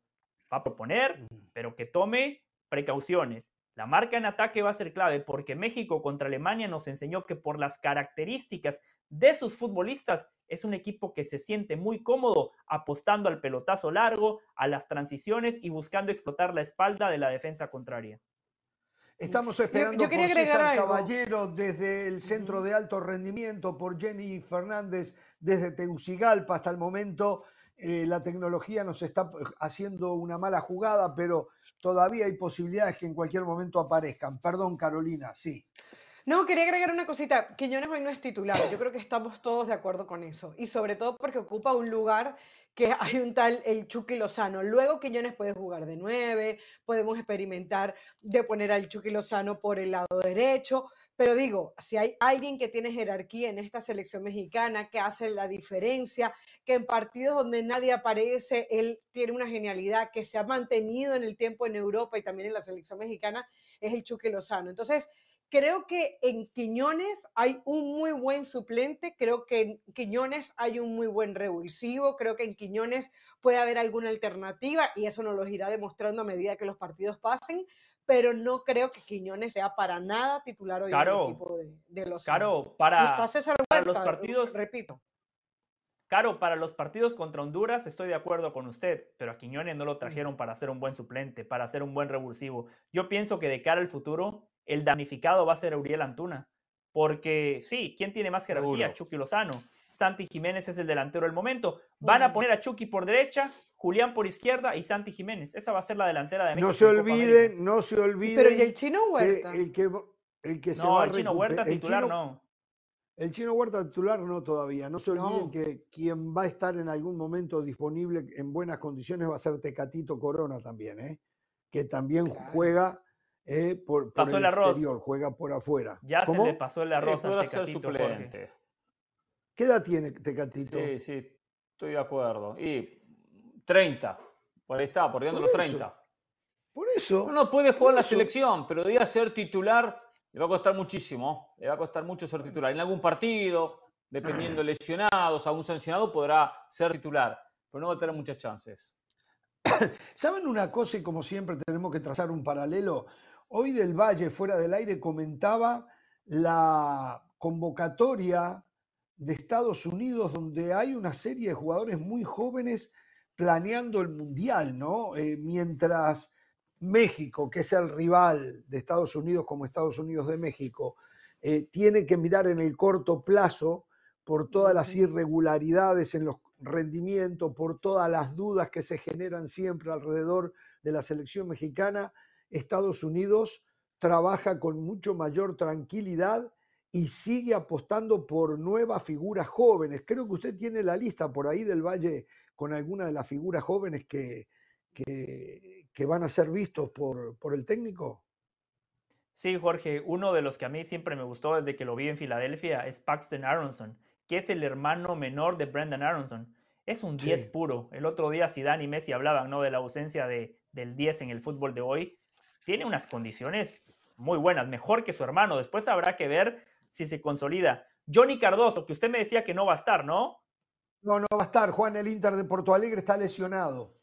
Va a proponer, pero que tome precauciones. La marca en ataque va a ser clave porque México contra Alemania nos enseñó que por las características de sus futbolistas es un equipo que se siente muy cómodo apostando al pelotazo largo, a las transiciones y buscando explotar la espalda de la defensa contraria. Estamos esperando por César Caballero desde el Centro de Alto Rendimiento, por Jenny Fernández desde Tegucigalpa hasta el momento. Eh, la tecnología nos está haciendo una mala jugada, pero todavía hay posibilidades que en cualquier momento aparezcan. Perdón, Carolina, sí. No, quería agregar una cosita. Quiñones hoy no es titular. Yo creo que estamos todos de acuerdo con eso. Y sobre todo porque ocupa un lugar que hay un tal el Chucky Lozano. Luego Quiñones puede jugar de nueve, podemos experimentar de poner al Chucky Lozano por el lado derecho, pero digo, si hay alguien que tiene jerarquía en esta selección mexicana, que hace la diferencia, que en partidos donde nadie aparece, él tiene una genialidad que se ha mantenido en el tiempo en Europa y también en la selección mexicana, es el Chucky Lozano. Entonces, Creo que en Quiñones hay un muy buen suplente, creo que en Quiñones hay un muy buen revulsivo, creo que en Quiñones puede haber alguna alternativa y eso nos lo irá demostrando a medida que los partidos pasen, pero no creo que Quiñones sea para nada titular hoy en el equipo de, los Claro, para, para los partidos, repito. Claro, para los partidos contra Honduras estoy de acuerdo con usted, pero a Quiñones no lo mm. trajeron para ser un buen suplente, para ser un buen revulsivo. Yo pienso que de cara al futuro el damnificado va a ser Uriel Antuna. Porque sí, ¿quién tiene más jerarquía? Chucky Lozano. Santi Jiménez es el delantero del momento. Van a poner a Chucky por derecha, Julián por izquierda y Santi Jiménez. Esa va a ser la delantera de México. No se olviden, no se olviden. Pero ¿y el chino Huerta? el que, el que se no, va el chino Huerta titular no. El chino Huerta titular no todavía. No se olviden que quien va a estar en algún momento disponible en buenas condiciones va a ser Tecatito Corona también, ¿eh? que también juega eh, por, por el, exterior, juega por afuera. Ya se le pasó el arroz a Tecatito. suplente. ¿Qué edad tiene Tecatito? Sí, sí, estoy de acuerdo. Y 30, por ahí está, por, por los 30. Por eso. No, puede jugar la selección, pero debía ser titular le va a costar muchísimo. Le va a costar mucho ser titular. En algún partido, dependiendo de lesionados, algún sancionado, podrá ser titular, pero no va a tener muchas chances. ¿Saben una cosa? Y como siempre tenemos que trazar un paralelo. Hoy del Valle, fuera del aire, comentaba la convocatoria de Estados Unidos, donde hay una serie de jugadores muy jóvenes planeando el Mundial, ¿no? Eh, mientras México, que es el rival de Estados Unidos como Estados Unidos de México, eh, tiene que mirar en el corto plazo por todas las irregularidades en los rendimientos, por todas las dudas que se generan siempre alrededor de la selección mexicana, Estados Unidos trabaja con mucho mayor tranquilidad y sigue apostando por nuevas figuras jóvenes. Creo que usted tiene la lista por ahí del Valle con algunas de las figuras jóvenes que, que, van a ser vistos por, por el técnico. Sí, Jorge, uno de los que a mí siempre me gustó desde que lo vi en Filadelfia es Paxton Aronson, que es el hermano menor de Brendan Aronson. Es un 10 puro. El otro día Zidane y Messi hablaban ¿no? de la ausencia de, del 10 en el fútbol de hoy tiene unas condiciones muy buenas, mejor que su hermano. Después habrá que ver si se consolida. Johnny Cardoso, que usted me decía que no va a estar, ¿no? No, no va a estar. Juan, el Inter de Porto Alegre está lesionado.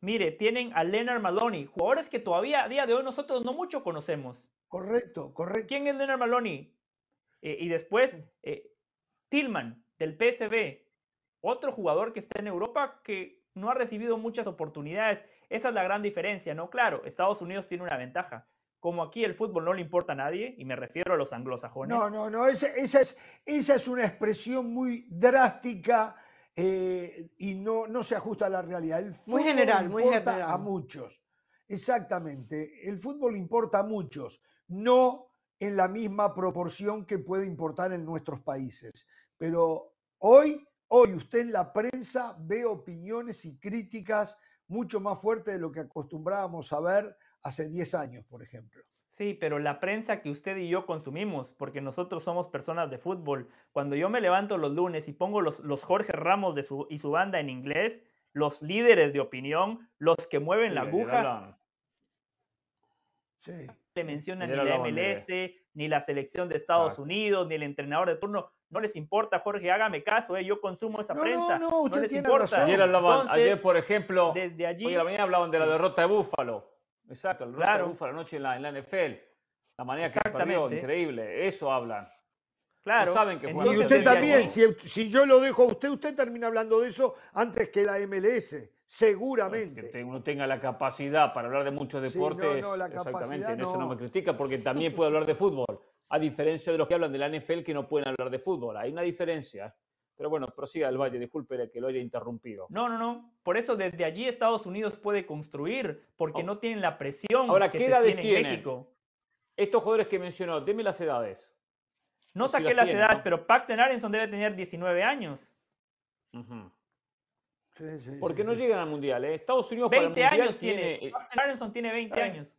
Mire, tienen a Leonard Maloney, jugadores que todavía a día de hoy nosotros no mucho conocemos. Correcto, correcto. ¿Quién es Leonard Maloney? Eh, y después, eh, Tillman, del PSV, otro jugador que está en Europa que no ha recibido muchas oportunidades. Esa es la gran diferencia, ¿no? Claro, Estados Unidos tiene una ventaja. Como aquí el fútbol no le importa a nadie, y me refiero a los anglosajones. No, no, no, esa, es, esa es una expresión muy drástica eh, y no, no se ajusta a la realidad. El muy general, muy general. A muchos. Exactamente. El fútbol importa a muchos, no en la misma proporción que puede importar en nuestros países. Pero Hoy, hoy usted en la prensa ve opiniones y críticas mucho más fuertes de lo que acostumbrábamos a ver hace 10 años, por ejemplo. Sí, pero la prensa que usted y yo consumimos, porque nosotros somos personas de fútbol, cuando yo me levanto los lunes y pongo los, los Jorge Ramos de su, y su banda en inglés, los líderes de opinión, los que mueven la aguja, sí. le mencionan ni la MLS, ni la selección de Estados Unidos, ni el entrenador de turno. No les importa, Jorge, hágame caso, eh, yo consumo esa prensa. No, no, usted les importa. Ayer, hablaban, ayer, por ejemplo, desde allí, hoy a la mañana hablaban de la derrota de Búfalo. Exacto, el derrota de Búfalo anoche en la, en la NFL. La manera que perdió, increíble. Eso hablan. Claro. saben que y usted también, si, si, yo lo dejo a usted, usted termina hablando de eso antes que la MLS. Seguramente. Que uno tenga la capacidad para hablar de muchos deportes. no, no, exactamente, en eso no me critica, porque también puede hablar de fútbol. A diferencia de los que hablan de la NFL que no pueden hablar de fútbol. Hay una diferencia. Pero bueno, prosiga el Valle, disculpe que lo haya interrumpido. No, no, no. Por eso desde allí Estados Unidos puede construir, porque oh. no tienen la presión Ahora, que ¿qué edades tiene en México. Estos jugadores que mencionó, deme las edades. No saqué las, edades, pero Paxton Aronson debe tener 19 años. ¿Por qué no llegan al Mundial? Eh? Estados Unidos 20 para el Mundial años tiene... tiene Aronson tiene 20 años.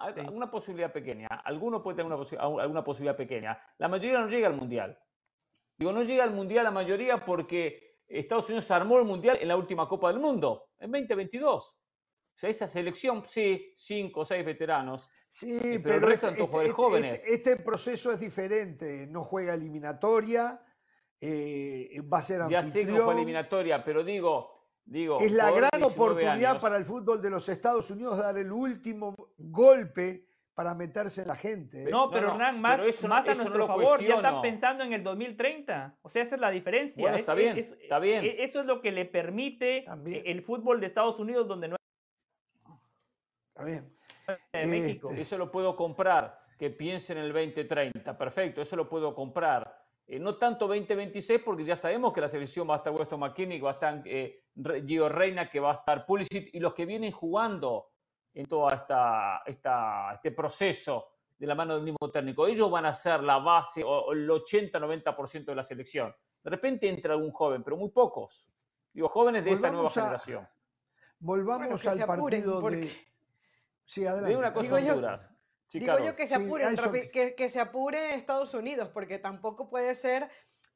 Alguna posibilidad pequeña. Alguno puede tener una alguna posibilidad pequeña. La mayoría no llega al Mundial. Digo, no llega al Mundial la mayoría porque Estados Unidos armó el Mundial en la última Copa del Mundo, en 2022. O sea, esa selección, sí, cinco o seis veteranos. Sí, eh, pero, el resto este, este, este, jóvenes. Este, proceso es diferente. No juega eliminatoria, eh, va a ser anfitrión. Ya sé que no eliminatoria, pero digo, digo es la gran oportunidad para el fútbol de los Estados Unidos dar el último golpe para meterse en la gente. ¿eh? No, pero Hernán, más, más a nuestro favor, ya están pensando en el 2030. O sea, esa es la diferencia. está bien, está bien. Eso es lo que le permite el fútbol de Estados Unidos, donde no Está bien. México. Este eso lo puedo comprar, que piensen en el 2030. Perfecto, eso lo puedo comprar. Eh, no tanto 2026, porque ya sabemos que la selección va a estar Weston McKinney, va a estar eh, Gio Reina, que va a estar Pulisic, y los que vienen jugando en todo esta, esta, este proceso de la mano del mismo técnico. Ellos van a ser la base o el 80-90% de la selección. De repente entra algún joven, pero muy pocos. Digo, jóvenes de esa nueva generación. Volvamos al partido de Sí, adelante. una cosa digo, yo, digo yo que se, apure, que, que, se apure Estados Unidos, porque tampoco puede ser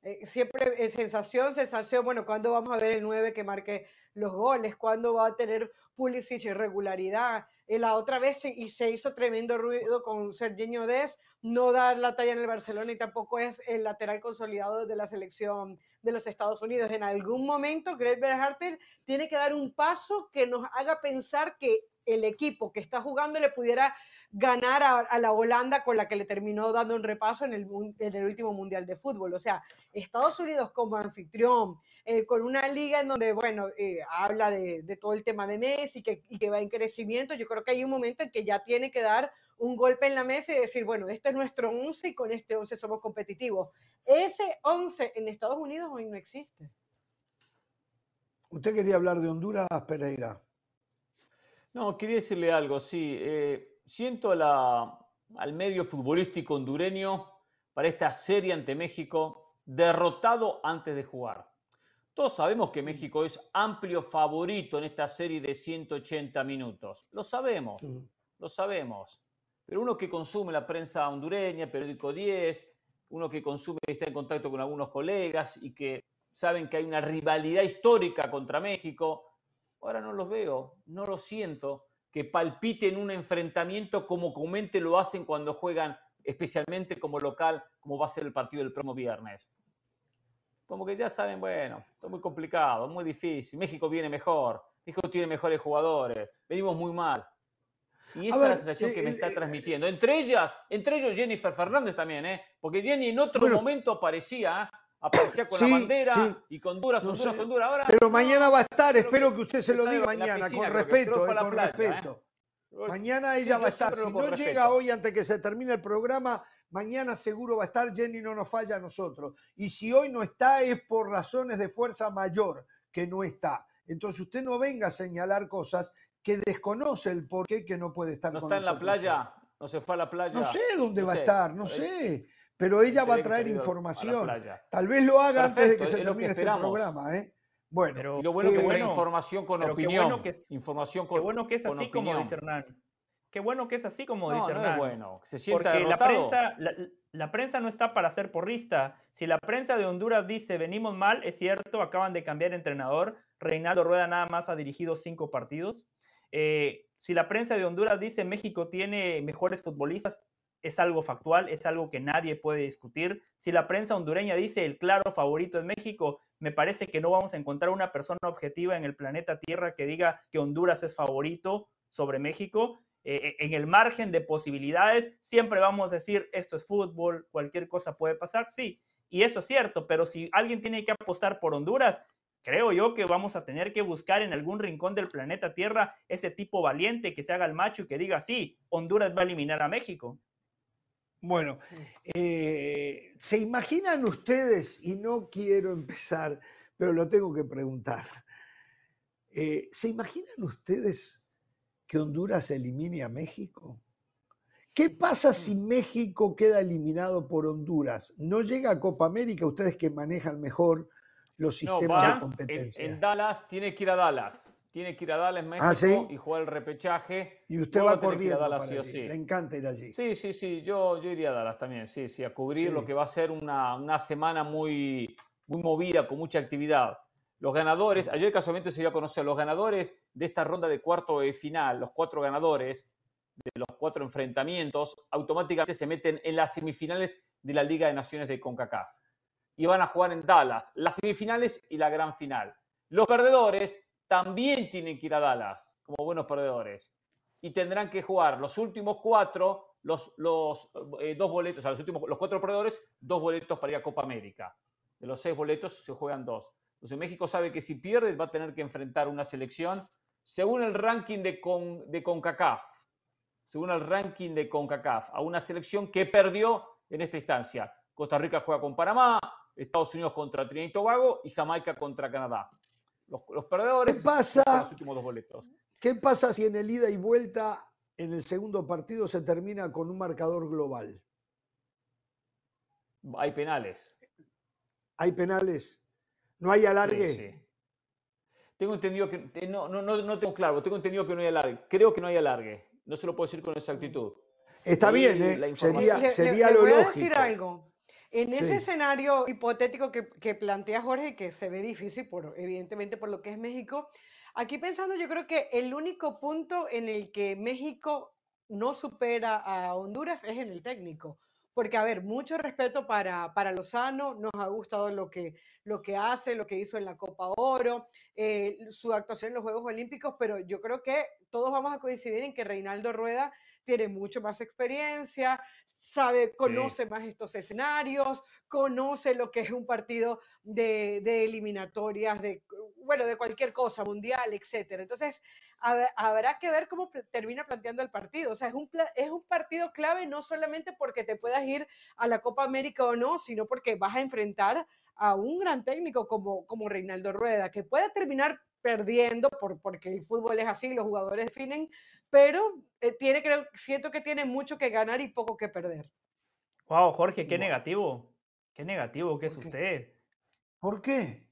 eh, siempre sensación, sensación, bueno, ¿cuándo vamos a ver el 9 que marque los goles? ¿Cuándo va a tener Pulisic irregularidad? Eh, la otra vez y se hizo tremendo ruido con Serginho Des, no dar la talla en el Barcelona y tampoco es el lateral consolidado de la selección de los Estados Unidos. En algún momento, Greg Berharter tiene que dar un paso que nos haga pensar que el equipo que está jugando le pudiera ganar a, la Holanda con la que le terminó dando un repaso en el, último Mundial de Fútbol. O sea, Estados Unidos como anfitrión, eh, con una liga en donde, bueno, eh, habla de, todo el tema de Messi que, y que va en crecimiento, yo creo que hay un momento en que ya tiene que dar un golpe en la mesa y decir, bueno, este es nuestro 11 y con este 11 somos competitivos. Ese 11 en Estados Unidos hoy no existe. Usted quería hablar de Honduras, Pereira. No, quería decirle algo, sí. Eh, siento al medio futbolístico hondureño para esta serie ante México derrotado antes de jugar. Todos sabemos que México es amplio favorito en esta serie de 180 minutos. Lo sabemos, lo sabemos. Pero uno que consume la prensa hondureña, Periódico 10, uno que consume y está en contacto con algunos colegas y que saben que hay una rivalidad histórica contra México, Ahora no los veo, no lo siento, que palpiten un enfrentamiento como comúnmente lo hacen cuando juegan, especialmente como local, como va a ser el partido del próximo viernes. Como que ya saben, bueno, es muy complicado, muy difícil. México viene mejor, México tiene mejores jugadores, venimos muy mal. Y esa es la sensación que me está transmitiendo. Entre ellas, entre ellos Jennifer Fernández también, ¿eh? Porque Jenny en otro momento aparecía aparecía con la bandera y con Honduras, Honduras, Honduras. Ahora, pero mañana va a estar, espero que usted se lo diga mañana, con respeto, eh, con respeto. ¿eh? Mañana ella va a estar. Si no llega hoy antes que se termine el programa, mañana seguro va a estar. Jenny no nos falla a nosotros. Y si hoy no está, es por razones de fuerza mayor que no está. Entonces usted no venga a señalar cosas que desconoce el por qué que no puede estar ¿No está en la playa? ¿No se fue a la playa? No sé dónde va a estar, no sé. Pero ella va a traer información. Tal vez lo haga antes de que se termine este programa, ¿eh? Bueno, pero, lo bueno que eh, bueno, información con opinión. Bueno que es, información con, qué bueno que es así como dice Hernán. Qué bueno que es así como dice Hernán. No es bueno, se sienta Porque la prensa, la, prensa no está para ser porrista. Si la prensa de Honduras dice venimos mal, es cierto, acaban de cambiar entrenador. Reinaldo Rueda nada más ha dirigido cinco partidos. Eh, si la prensa de Honduras dice México tiene mejores futbolistas, es algo factual, es algo que nadie puede discutir. Si la prensa hondureña dice el claro favorito es México, me parece que no vamos a encontrar una persona objetiva en el planeta Tierra que diga que Honduras es favorito sobre México. Eh, eh, en el margen de posibilidades, siempre vamos a decir esto es fútbol, cualquier cosa puede pasar, sí, y eso es cierto, pero si alguien tiene que apostar por Honduras, creo yo que vamos a tener que buscar en algún rincón del planeta Tierra ese tipo valiente que se haga el macho y que diga, sí, Honduras va a eliminar a México. Bueno, eh, ¿se imaginan ustedes, y no quiero empezar, pero lo tengo que preguntar, eh, ¿se imaginan ustedes que Honduras elimine a México? ¿Qué pasa si. México queda eliminado por Honduras? ¿No llega a Copa América? Ustedes que manejan mejor los sistemas de competencia. en Dallas tiene que ir a Dallas tiene que ir a Dallas, ah, México, y jugar el repechaje. Y usted va corriendo a Dallas, sí o sí. Le encanta ir allí. Sí, sí, sí, yo, yo iría a Dallas también, sí, sí, a cubrir lo que va a ser una, una, semana muy, muy movida, con mucha actividad. Los ganadores, ayer casualmente se dio a conocer los ganadores de esta ronda de cuarto de final, los cuatro ganadores de los cuatro enfrentamientos, automáticamente se meten en las semifinales de la Liga de Naciones de CONCACAF. Y van a jugar en Dallas, las semifinales y la gran final. Los perdedores también tienen que ir a Dallas como buenos perdedores. Y tendrán que jugar los últimos cuatro, los, eh, dos boletos, o los últimos, los cuatro perdedores, dos boletos para ir a Copa América. De los seis boletos se juegan dos. Entonces México sabe que si pierde va a tener que enfrentar una selección según el ranking de, con, de CONCACAF. Según el ranking de CONCACAF, a una selección que perdió en esta instancia. Costa Rica juega con Panamá, Estados Unidos contra Trinidad y Tobago y Jamaica contra Canadá. Los, perdedores ¿Qué pasa, los últimos dos boletos. ¿Qué pasa si en el ida y vuelta en el segundo partido se termina con un marcador global? Hay penales. ¿Hay penales? ¿No hay alargue? Tengo entendido que. Eh, no, no, no, tengo claro, tengo entendido que no hay alargue. Creo que no hay alargue. No se lo puedo decir con exactitud. Está bien, ¿eh? Sería, sería lo voy a decir algo. En ese escenario hipotético que, que, plantea Jorge, que se ve difícil, por, evidentemente por lo que es México, aquí pensando yo creo que el único punto en el que México no supera a Honduras es en el técnico. Porque, a ver, mucho respeto para, para Lozano, nos ha gustado lo que, lo que hace, lo que hizo en la Copa Oro, eh, su actuación en los Juegos Olímpicos, pero yo creo que todos vamos a coincidir en que Reinaldo Rueda tiene mucho más experiencia, sabe, conoce más estos escenarios, conoce lo que es un partido de, eliminatorias, de, bueno, de cualquier cosa, mundial, etcétera. Entonces, habrá que ver cómo termina planteando el partido. O sea, es un, es un partido clave no solamente porque te puedas ir a la Copa América o no, sino porque vas a enfrentar a un gran técnico como, como Reinaldo Rueda, que puede terminar perdiendo por, porque el fútbol es así, los jugadores definen, pero eh, tiene, creo, siento que tiene mucho que ganar y poco que perder. Wow, Jorge, qué negativo. Qué negativo que es usted. ¿Por qué?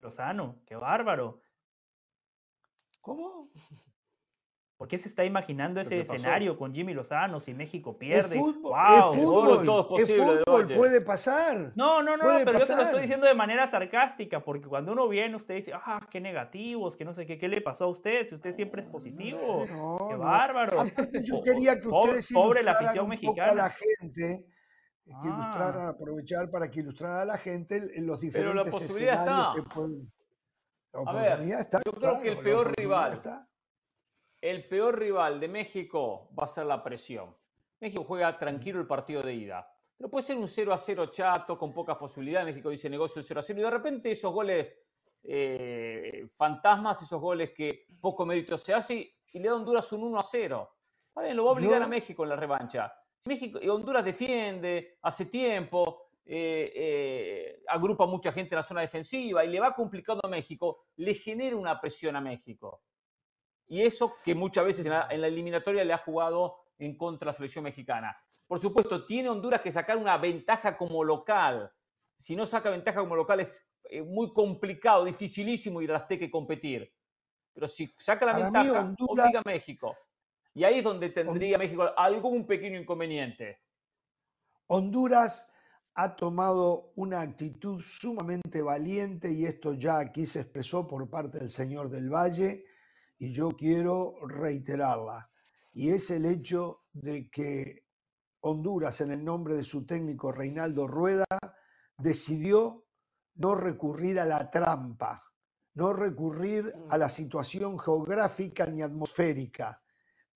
Lozano, qué bárbaro. ¿Cómo? ¿Por qué se está imaginando ese escenario con Jimmy Lozano si México pierde? Es fútbol, wow, es fútbol, todo es posible, fútbol puede pasar. No, no, no, pero yo te lo estoy diciendo de manera sarcástica, porque cuando uno viene, usted dice, ah, qué negativos, que no sé qué, qué le pasó a usted, si usted siempre es positivo. qué bárbaro. Yo quería que ustedes pobre la afición mexicana. a la gente, que ah. ilustraran, aprovechar para que ilustrara a la gente los diferentes pero la posibilidad está. que pueden. a ver, yo creo que el peor rival. Está el peor rival de México va a ser la presión. México juega tranquilo el partido de ida. Pero puede ser un 0 a 0 chato, con pocas posibilidades. México dice negocio el 0 a 0. Y de repente esos goles eh, fantasmas, esos goles que poco mérito se hace, y le da Honduras un 1 a 0. Está bien, lo va a obligar a México en la revancha. México, y Honduras defiende hace tiempo, eh, eh, agrupa mucha gente en la zona defensiva y le va complicando a México, le genera una presión a México. Y eso que muchas veces en la, eliminatoria le ha jugado en contra de la selección mexicana. Por supuesto, tiene Honduras que sacar una ventaja como local. Si no saca ventaja como local es eh, muy complicado, dificilísimo ir a las que competir. Pero si saca la ventaja, Honduras... obliga a México. Y ahí es donde tendría México algún pequeño inconveniente. Honduras ha tomado una actitud sumamente valiente y esto ya aquí se expresó por parte del señor del Valle y yo quiero reiterarla. Y es el hecho de que Honduras, en el nombre de su técnico Reinaldo Rueda, decidió no recurrir a la trampa, no recurrir a la situación geográfica ni atmosférica.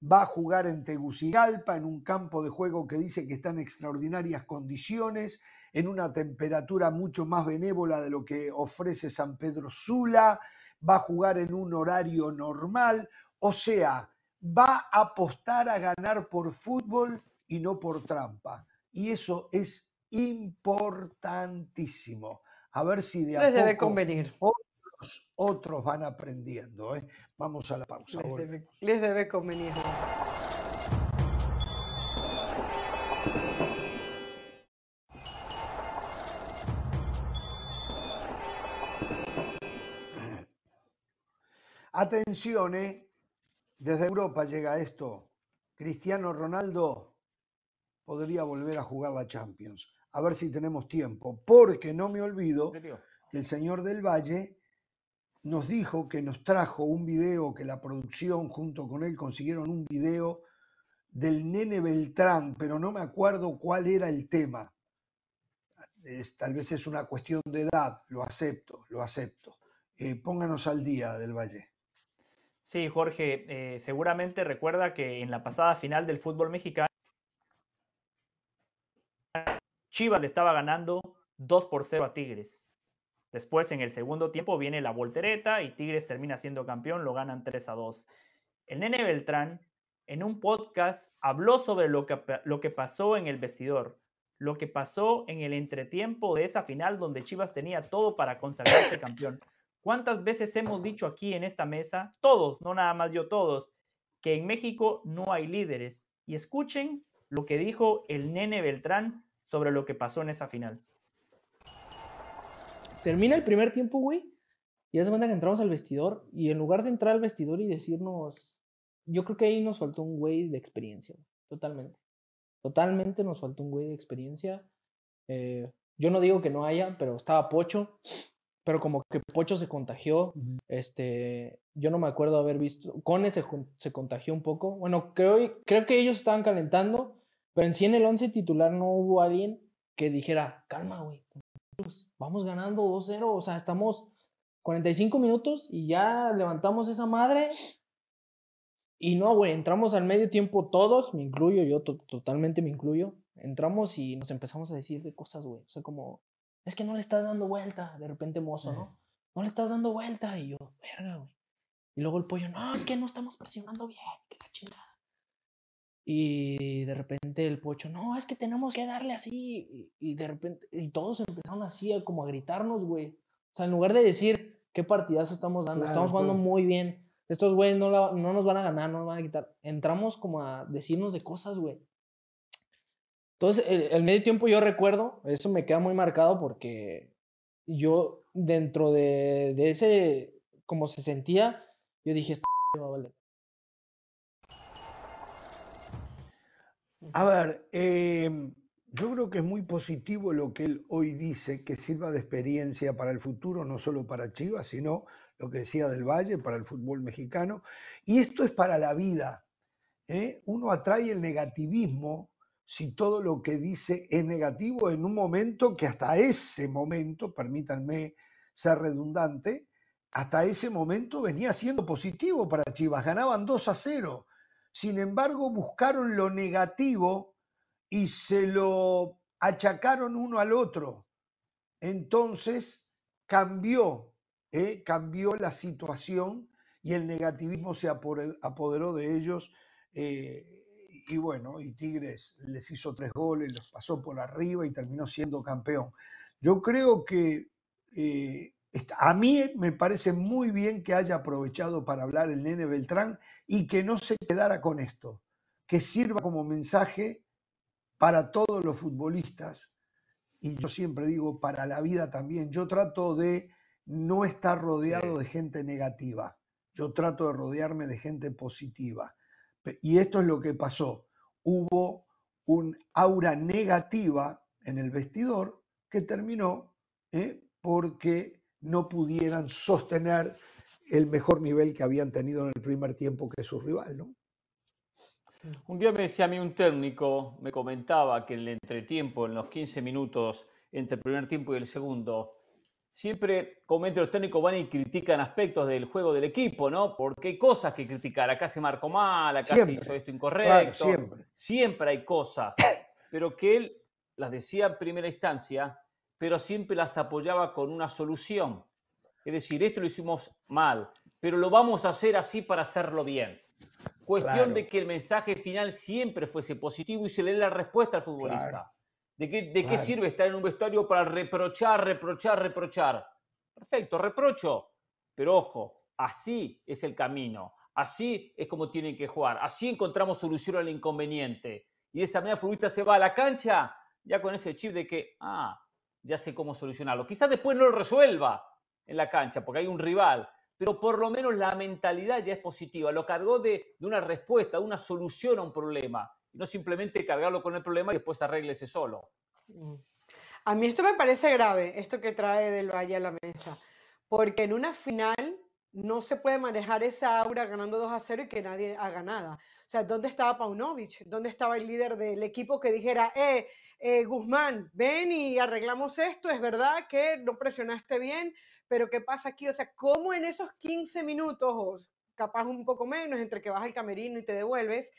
Va a jugar en Tegucigalpa, en un campo de juego que dice que está en extraordinarias condiciones, en una temperatura mucho más benévola de lo que ofrece San Pedro Sula, va a jugar en un horario normal, o sea, va a apostar a ganar por fútbol y no por trampa. Y eso es importantísimo. A ver si de a Les debe convenir. Otros, van aprendiendo. ¿eh? Vamos a la pausa. Les debe, les debe convenir. Atención, ¿eh? desde Europa llega esto. Cristiano Ronaldo podría volver a jugar la Champions. A ver si tenemos tiempo, porque no me olvido que el señor del Valle nos dijo que nos trajo un video, que la producción junto con él consiguieron un video del nene Beltrán, pero no me acuerdo cuál era el tema. tal vez es una cuestión de edad, lo acepto, lo acepto. Eh, pónganos al día del Valle. Sí, Jorge, eh, seguramente recuerda que en la pasada final del fútbol mexicano, Chivas le estaba ganando 2 por 0 a Tigres. Después, en el segundo tiempo, viene la voltereta y Tigres termina siendo campeón, lo ganan 3 a 2. El nene Beltrán, en un podcast, habló sobre lo que, lo que pasó en el vestidor, lo que pasó en el entretiempo de esa final donde Chivas tenía todo para consagrarse campeón. ¿Cuántas veces hemos dicho aquí en esta mesa, todos, no nada más yo, todos, que en México no hay líderes? Y escuchen lo que dijo el nene Beltrán sobre lo que pasó en esa final. Termina el primer tiempo, güey, y ya se cuenta que entramos al vestidor, y en lugar de entrar al vestidor y decirnos, yo creo que ahí nos faltó un güey de experiencia, totalmente. Totalmente nos faltó un güey de experiencia. Eh, yo no digo que no haya, pero estaba Pocho, pero como que Pocho se contagió, este, yo no me acuerdo haber visto, Cone se, se contagió un poco, bueno, creo, creo que ellos estaban calentando, pero en sí en el 11 titular no hubo alguien que dijera, calma, güey, vamos ganando 2-0, o sea, estamos 45 minutos y ya levantamos esa madre. Y no, güey, entramos al medio tiempo todos, me incluyo, yo totalmente me incluyo. Entramos y nos empezamos a decir de cosas, güey. O sea, como, es que no le estás dando vuelta, de repente mozo, ¿no? No le estás dando vuelta. Y yo, verga, güey. Y luego el pollo, no, es que no estamos presionando bien, que la chingada. Y de repente el pocho, no, es que tenemos que darle así. Y, de repente, y todos empezaron así a como a gritarnos, güey. O sea, en lugar de decir, qué partidazo estamos dando, estamos jugando muy bien. Estos güeyes no, no nos van a ganar, no nos van a quitar. Entramos como a decirnos de cosas, güey. Entonces, el, medio tiempo yo recuerdo, eso me queda muy marcado porque yo dentro de, de ese, como se sentía, yo dije, esto a ver, em, yo creo que es muy positivo lo que él hoy dice, que sirva de experiencia para el futuro, no solo para Chivas, sino lo que decía del Valle, para el fútbol mexicano. Y esto es para la vida. ¿eh? Uno atrae el negativismo si todo lo que dice es negativo en un momento que hasta ese momento, permítanme ser redundante, hasta ese momento venía siendo positivo para Chivas. Ganaban 2 a 0 sin embargo, buscaron lo negativo y se lo achacaron uno al otro. Entonces cambió, ¿eh? cambió la situación y el negativismo se apoderó de ellos. Eh, y bueno, y Tigres les hizo tres goles, los pasó por arriba y terminó siendo campeón. Yo creo que eh, a mí me parece muy bien que haya aprovechado para hablar el nene Beltrán y que no se quedara con esto, que sirva como mensaje para todos los futbolistas, y yo siempre digo para la vida también, yo trato de no estar rodeado de gente negativa, yo trato de rodearme de gente positiva. Y esto es lo que pasó. Hubo un aura negativa en el vestidor que terminó ¿eh? porque no pudieran sostener el mejor nivel que habían tenido en el primer tiempo que su rival, ¿no? Un día me decía a mí un técnico, me comentaba que en el entretiempo, en los 15 minutos entre el primer tiempo y el segundo, siempre comenta los técnicos van y critican aspectos del juego del equipo, ¿no? Porque hay cosas que criticar. Acá se marcó mal, acá se hizo esto incorrecto. siempre. siempre hay cosas, pero que él las decía en primera instancia, pero siempre las apoyaba con una solución. Es decir, esto lo hicimos mal, pero lo vamos a hacer así para hacerlo bien. Cuestión de que el mensaje final siempre fuese positivo y se le dé la respuesta al futbolista. ¿De, qué, de qué sirve estar en un vestuario para reprochar, reprochar, reprochar? Perfecto, reprocho. Pero ojo, así es el camino. Así es como tienen que jugar. Así encontramos solución al inconveniente. Y de esa manera el futbolista se va a la cancha ya con ese chip de que, ah, ya sé cómo solucionarlo. Quizás después no lo resuelva en la cancha porque hay un rival, pero por lo menos la mentalidad ya es positiva, lo cargó de, una respuesta, de una solución a un problema, y no simplemente cargarlo con el problema y después arréglese solo. Mm. A mí esto me parece grave, esto que trae del Valle a la mesa, porque en una final no se puede manejar esa aura ganando 2 a 0 y que nadie haga nada. O sea, ¿dónde estaba Paunovic? ¿Dónde estaba el líder del equipo que dijera, eh, eh, Guzmán, ven y arreglamos esto? Es verdad que no presionaste bien, pero ¿qué pasa aquí? O sea, ¿cómo en esos 15 minutos, o capaz un poco menos, entre que vas al camerino y te devuelves,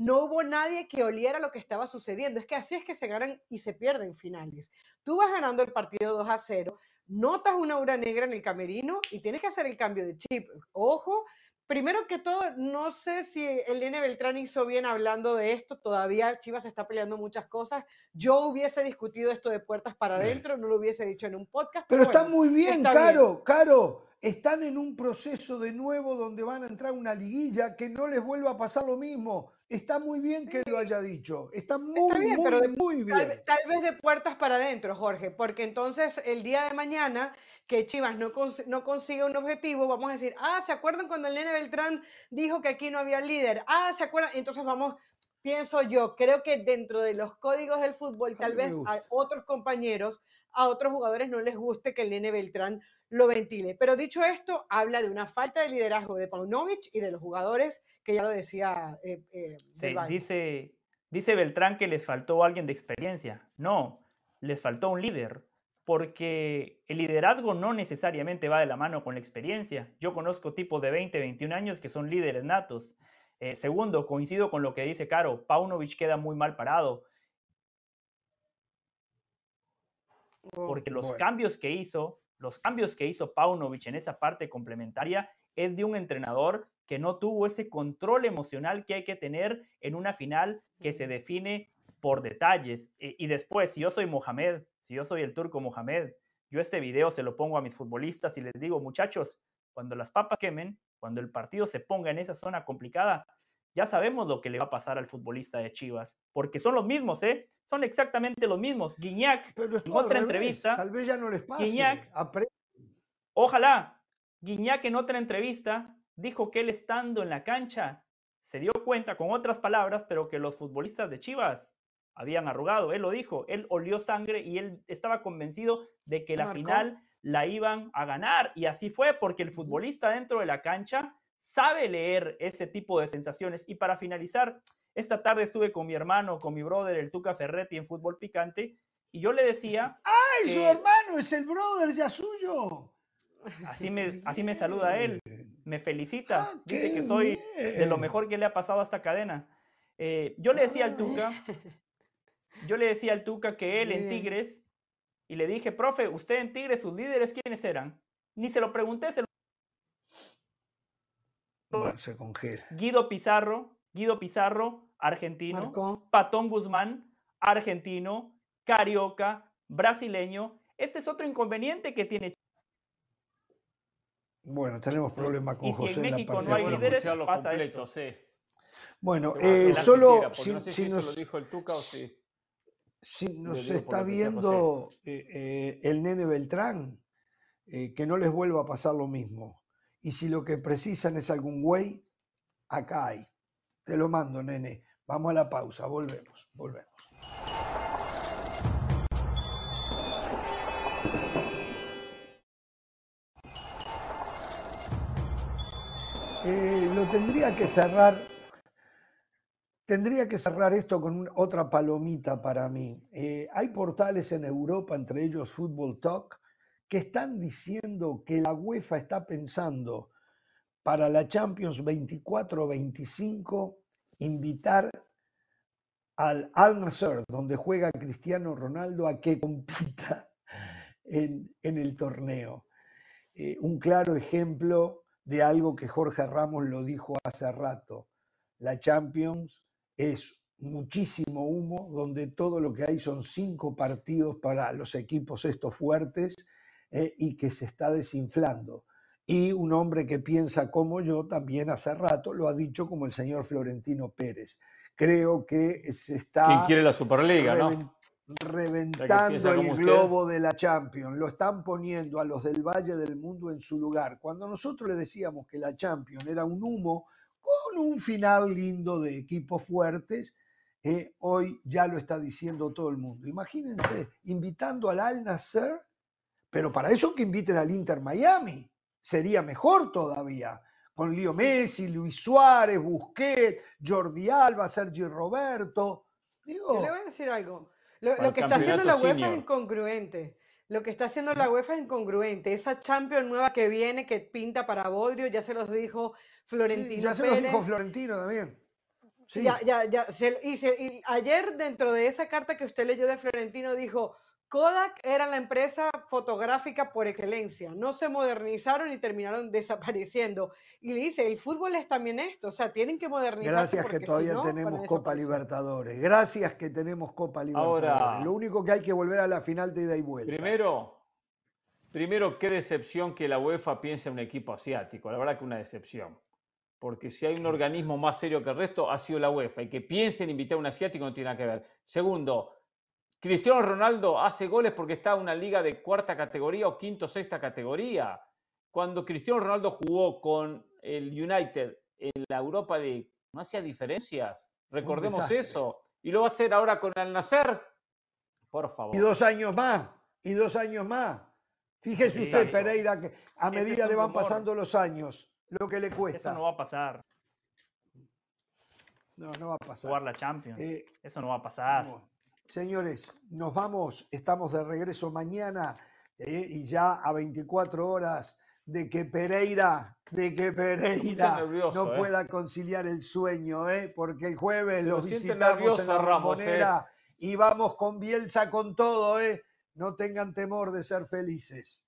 no hubo nadie que oliera lo que estaba sucediendo. Es que así es que se ganan y se pierden finales. Tú vas ganando el partido 2 a 0, notas una aura negra en el camerino y tienes que hacer el cambio de chip. Ojo, primero que todo, no sé si el Nene Beltrán hizo bien hablando de esto. Todavía Chivas está peleando muchas cosas. Yo hubiese discutido esto de puertas para adentro, no lo hubiese dicho en un podcast. Pero, está muy bien, Caro, Caro. Están en un proceso de nuevo donde van a entrar una liguilla que no les vuelva a pasar lo mismo. Está muy bien que lo haya dicho. Está muy, bien, muy, muy bien. Tal, vez de puertas para adentro, Jorge, porque entonces el día de mañana que Chivas no, no consiga un objetivo, vamos a decir, ah, ¿se acuerdan cuando el Nene Beltrán dijo que aquí no había líder? Ah, ¿se acuerdan? Entonces vamos, pienso yo, creo que dentro de los códigos del fútbol, tal vez a otros compañeros, a otros jugadores no les guste que el Nene Beltrán lo ventile. Pero dicho esto, habla de una falta de liderazgo de Paunovic y de los jugadores, que ya lo decía. Eh, eh, dice, dice Beltrán que les faltó alguien de experiencia. No, les faltó un líder, porque el liderazgo no necesariamente va de la mano con la experiencia. Yo conozco tipos de 20, 21 años que son líderes natos. Eh, segundo, coincido con lo que dice Caro, Paunovic queda muy mal parado. Porque los cambios que hizo los cambios que hizo Paunovic en esa parte complementaria es de un entrenador que no tuvo ese control emocional que hay que tener en una final que se define por detalles. E, y, después, si yo soy Mohamed, si yo soy el turco Mohamed, yo este video se lo pongo a mis futbolistas y les digo, muchachos, cuando las papas quemen, cuando el partido se ponga en esa zona complicada, ya sabemos lo que le va a pasar al futbolista de Chivas, porque son los mismos, ¿eh? Son exactamente los mismos. Guiñac, en otra entrevista. Tal vez ya no les pase. Guiñac, ojalá, Guiñac en otra entrevista dijo que él estando en la cancha se dio cuenta, con otras palabras, pero que los futbolistas de Chivas habían arrugado. Él lo dijo, él olió sangre y él estaba convencido de que la final la iban a ganar. Y así fue, porque el futbolista dentro de la cancha sabe leer ese tipo de sensaciones. Y para finalizar, esta tarde estuve con mi hermano, con mi brother, el Tuca Ferretti, en fútbol picante, y yo le decía. ¡Ay, su hermano! Es el brother ya suyo. Así me, así me saluda él, me felicita, ah, dice que soy de lo mejor que le ha pasado a esta cadena. Eh, yo le decía al Tuca, yo le decía al Tuca que él en Tigres, y le dije, profe, usted en Tigres, sus líderes, ¿quiénes eran? Ni se lo pregunté, se lo se congela. Guido Pizarro, Guido Pizarro, argentino. Patón Guzmán, argentino. Carioca, brasileño. Este es otro inconveniente que tiene. Bueno, tenemos problemas con José. en México no hay líderes, pasa esto. Bueno, eh, solo. Si, no sé si lo dijo el Tuca o sí. Si nos está viendo eh, eh, el nene Beltrán, eh, que no les vuelva a pasar lo mismo. Y si lo que precisan es algún güey, acá hay. Te lo mando, nene. Vamos a la pausa, volvemos, volvemos. lo tendría que cerrar Tendría que cerrar esto con otra palomita para mí. Eh, hay portales en Europa, entre ellos Football Talk, que están diciendo que la UEFA está pensando para la Champions 24-25 invitar al Al donde juega Cristiano Ronaldo, a que compita en, el torneo. Eh, un claro ejemplo de algo que Jorge Ramos lo dijo hace rato. La Champions es muchísimo humo, donde todo lo que hay son cinco partidos para los equipos estos fuertes eh, y que se está desinflando. Y un hombre que piensa como yo también hace rato lo ha dicho como el señor Florentino Pérez. Creo que se está... ¿Quién quiere la Superliga, no? Reventando el globo de la Champions. Lo están poniendo a los del Valle del Mundo en su lugar. Cuando nosotros le decíamos que la Champions era un humo, con un final lindo de equipos fuertes. Eh, hoy ya lo está diciendo todo el mundo. Imagínense, invitando al Al Nasser, pero para eso que inviten al Inter Miami. Sería mejor todavía. Con Leo Messi, Luis Suárez, Busquets, Jordi Alba, Sergio Roberto. Digo, le voy a decir algo. Lo, que está haciendo la UEFA es incongruente. Lo que está haciendo la UEFA es incongruente. Esa Champions nueva que viene, que pinta para Bodrio, ya se los dijo Florentino. ya se los dijo Florentino también. Ya, ya, ya. y, ayer, dentro de esa carta que usted leyó de Florentino, dijo: Kodak era la empresa fotográfica por excelencia. No se modernizaron y terminaron desapareciendo. Y le dice, el fútbol es también esto, o sea, tienen que modernizarse. Gracias que todavía tenemos Copa Libertadores. Gracias que tenemos Copa Libertadores. Ahora, Lo único que hay que volver a la final de ida y vuelta. Primero, primero, qué decepción que la UEFA piense en un equipo asiático. La verdad que una decepción. Porque si hay un organismo más serio que el resto, ha sido la UEFA. Y que piensen en invitar a un asiático no tiene nada que ver. Segundo, Cristiano Ronaldo hace goles porque está en una liga de cuarta categoría o quinto sexta categoría. Cuando Cristiano Ronaldo jugó con el United en la Europa League, no hacía diferencias. Recordemos eso. Y lo va a hacer ahora con el Nacer. Por favor. Y dos años más. Y dos años más. Fíjese usted, Pereira, que a medida le van pasando los años, lo que le cuesta. Eso no va a pasar. No, no va a pasar. Jugar la Champions. Eh, eso no va a pasar. Señores, nos vamos, estamos de regreso mañana eh, y ya a 24 horas de que Pereira, de que Pereira no eh. pueda conciliar el sueño, eh, porque el jueves lo visitamos en la Ramonera y vamos con Bielsa con todo, eh. No tengan temor de ser felices.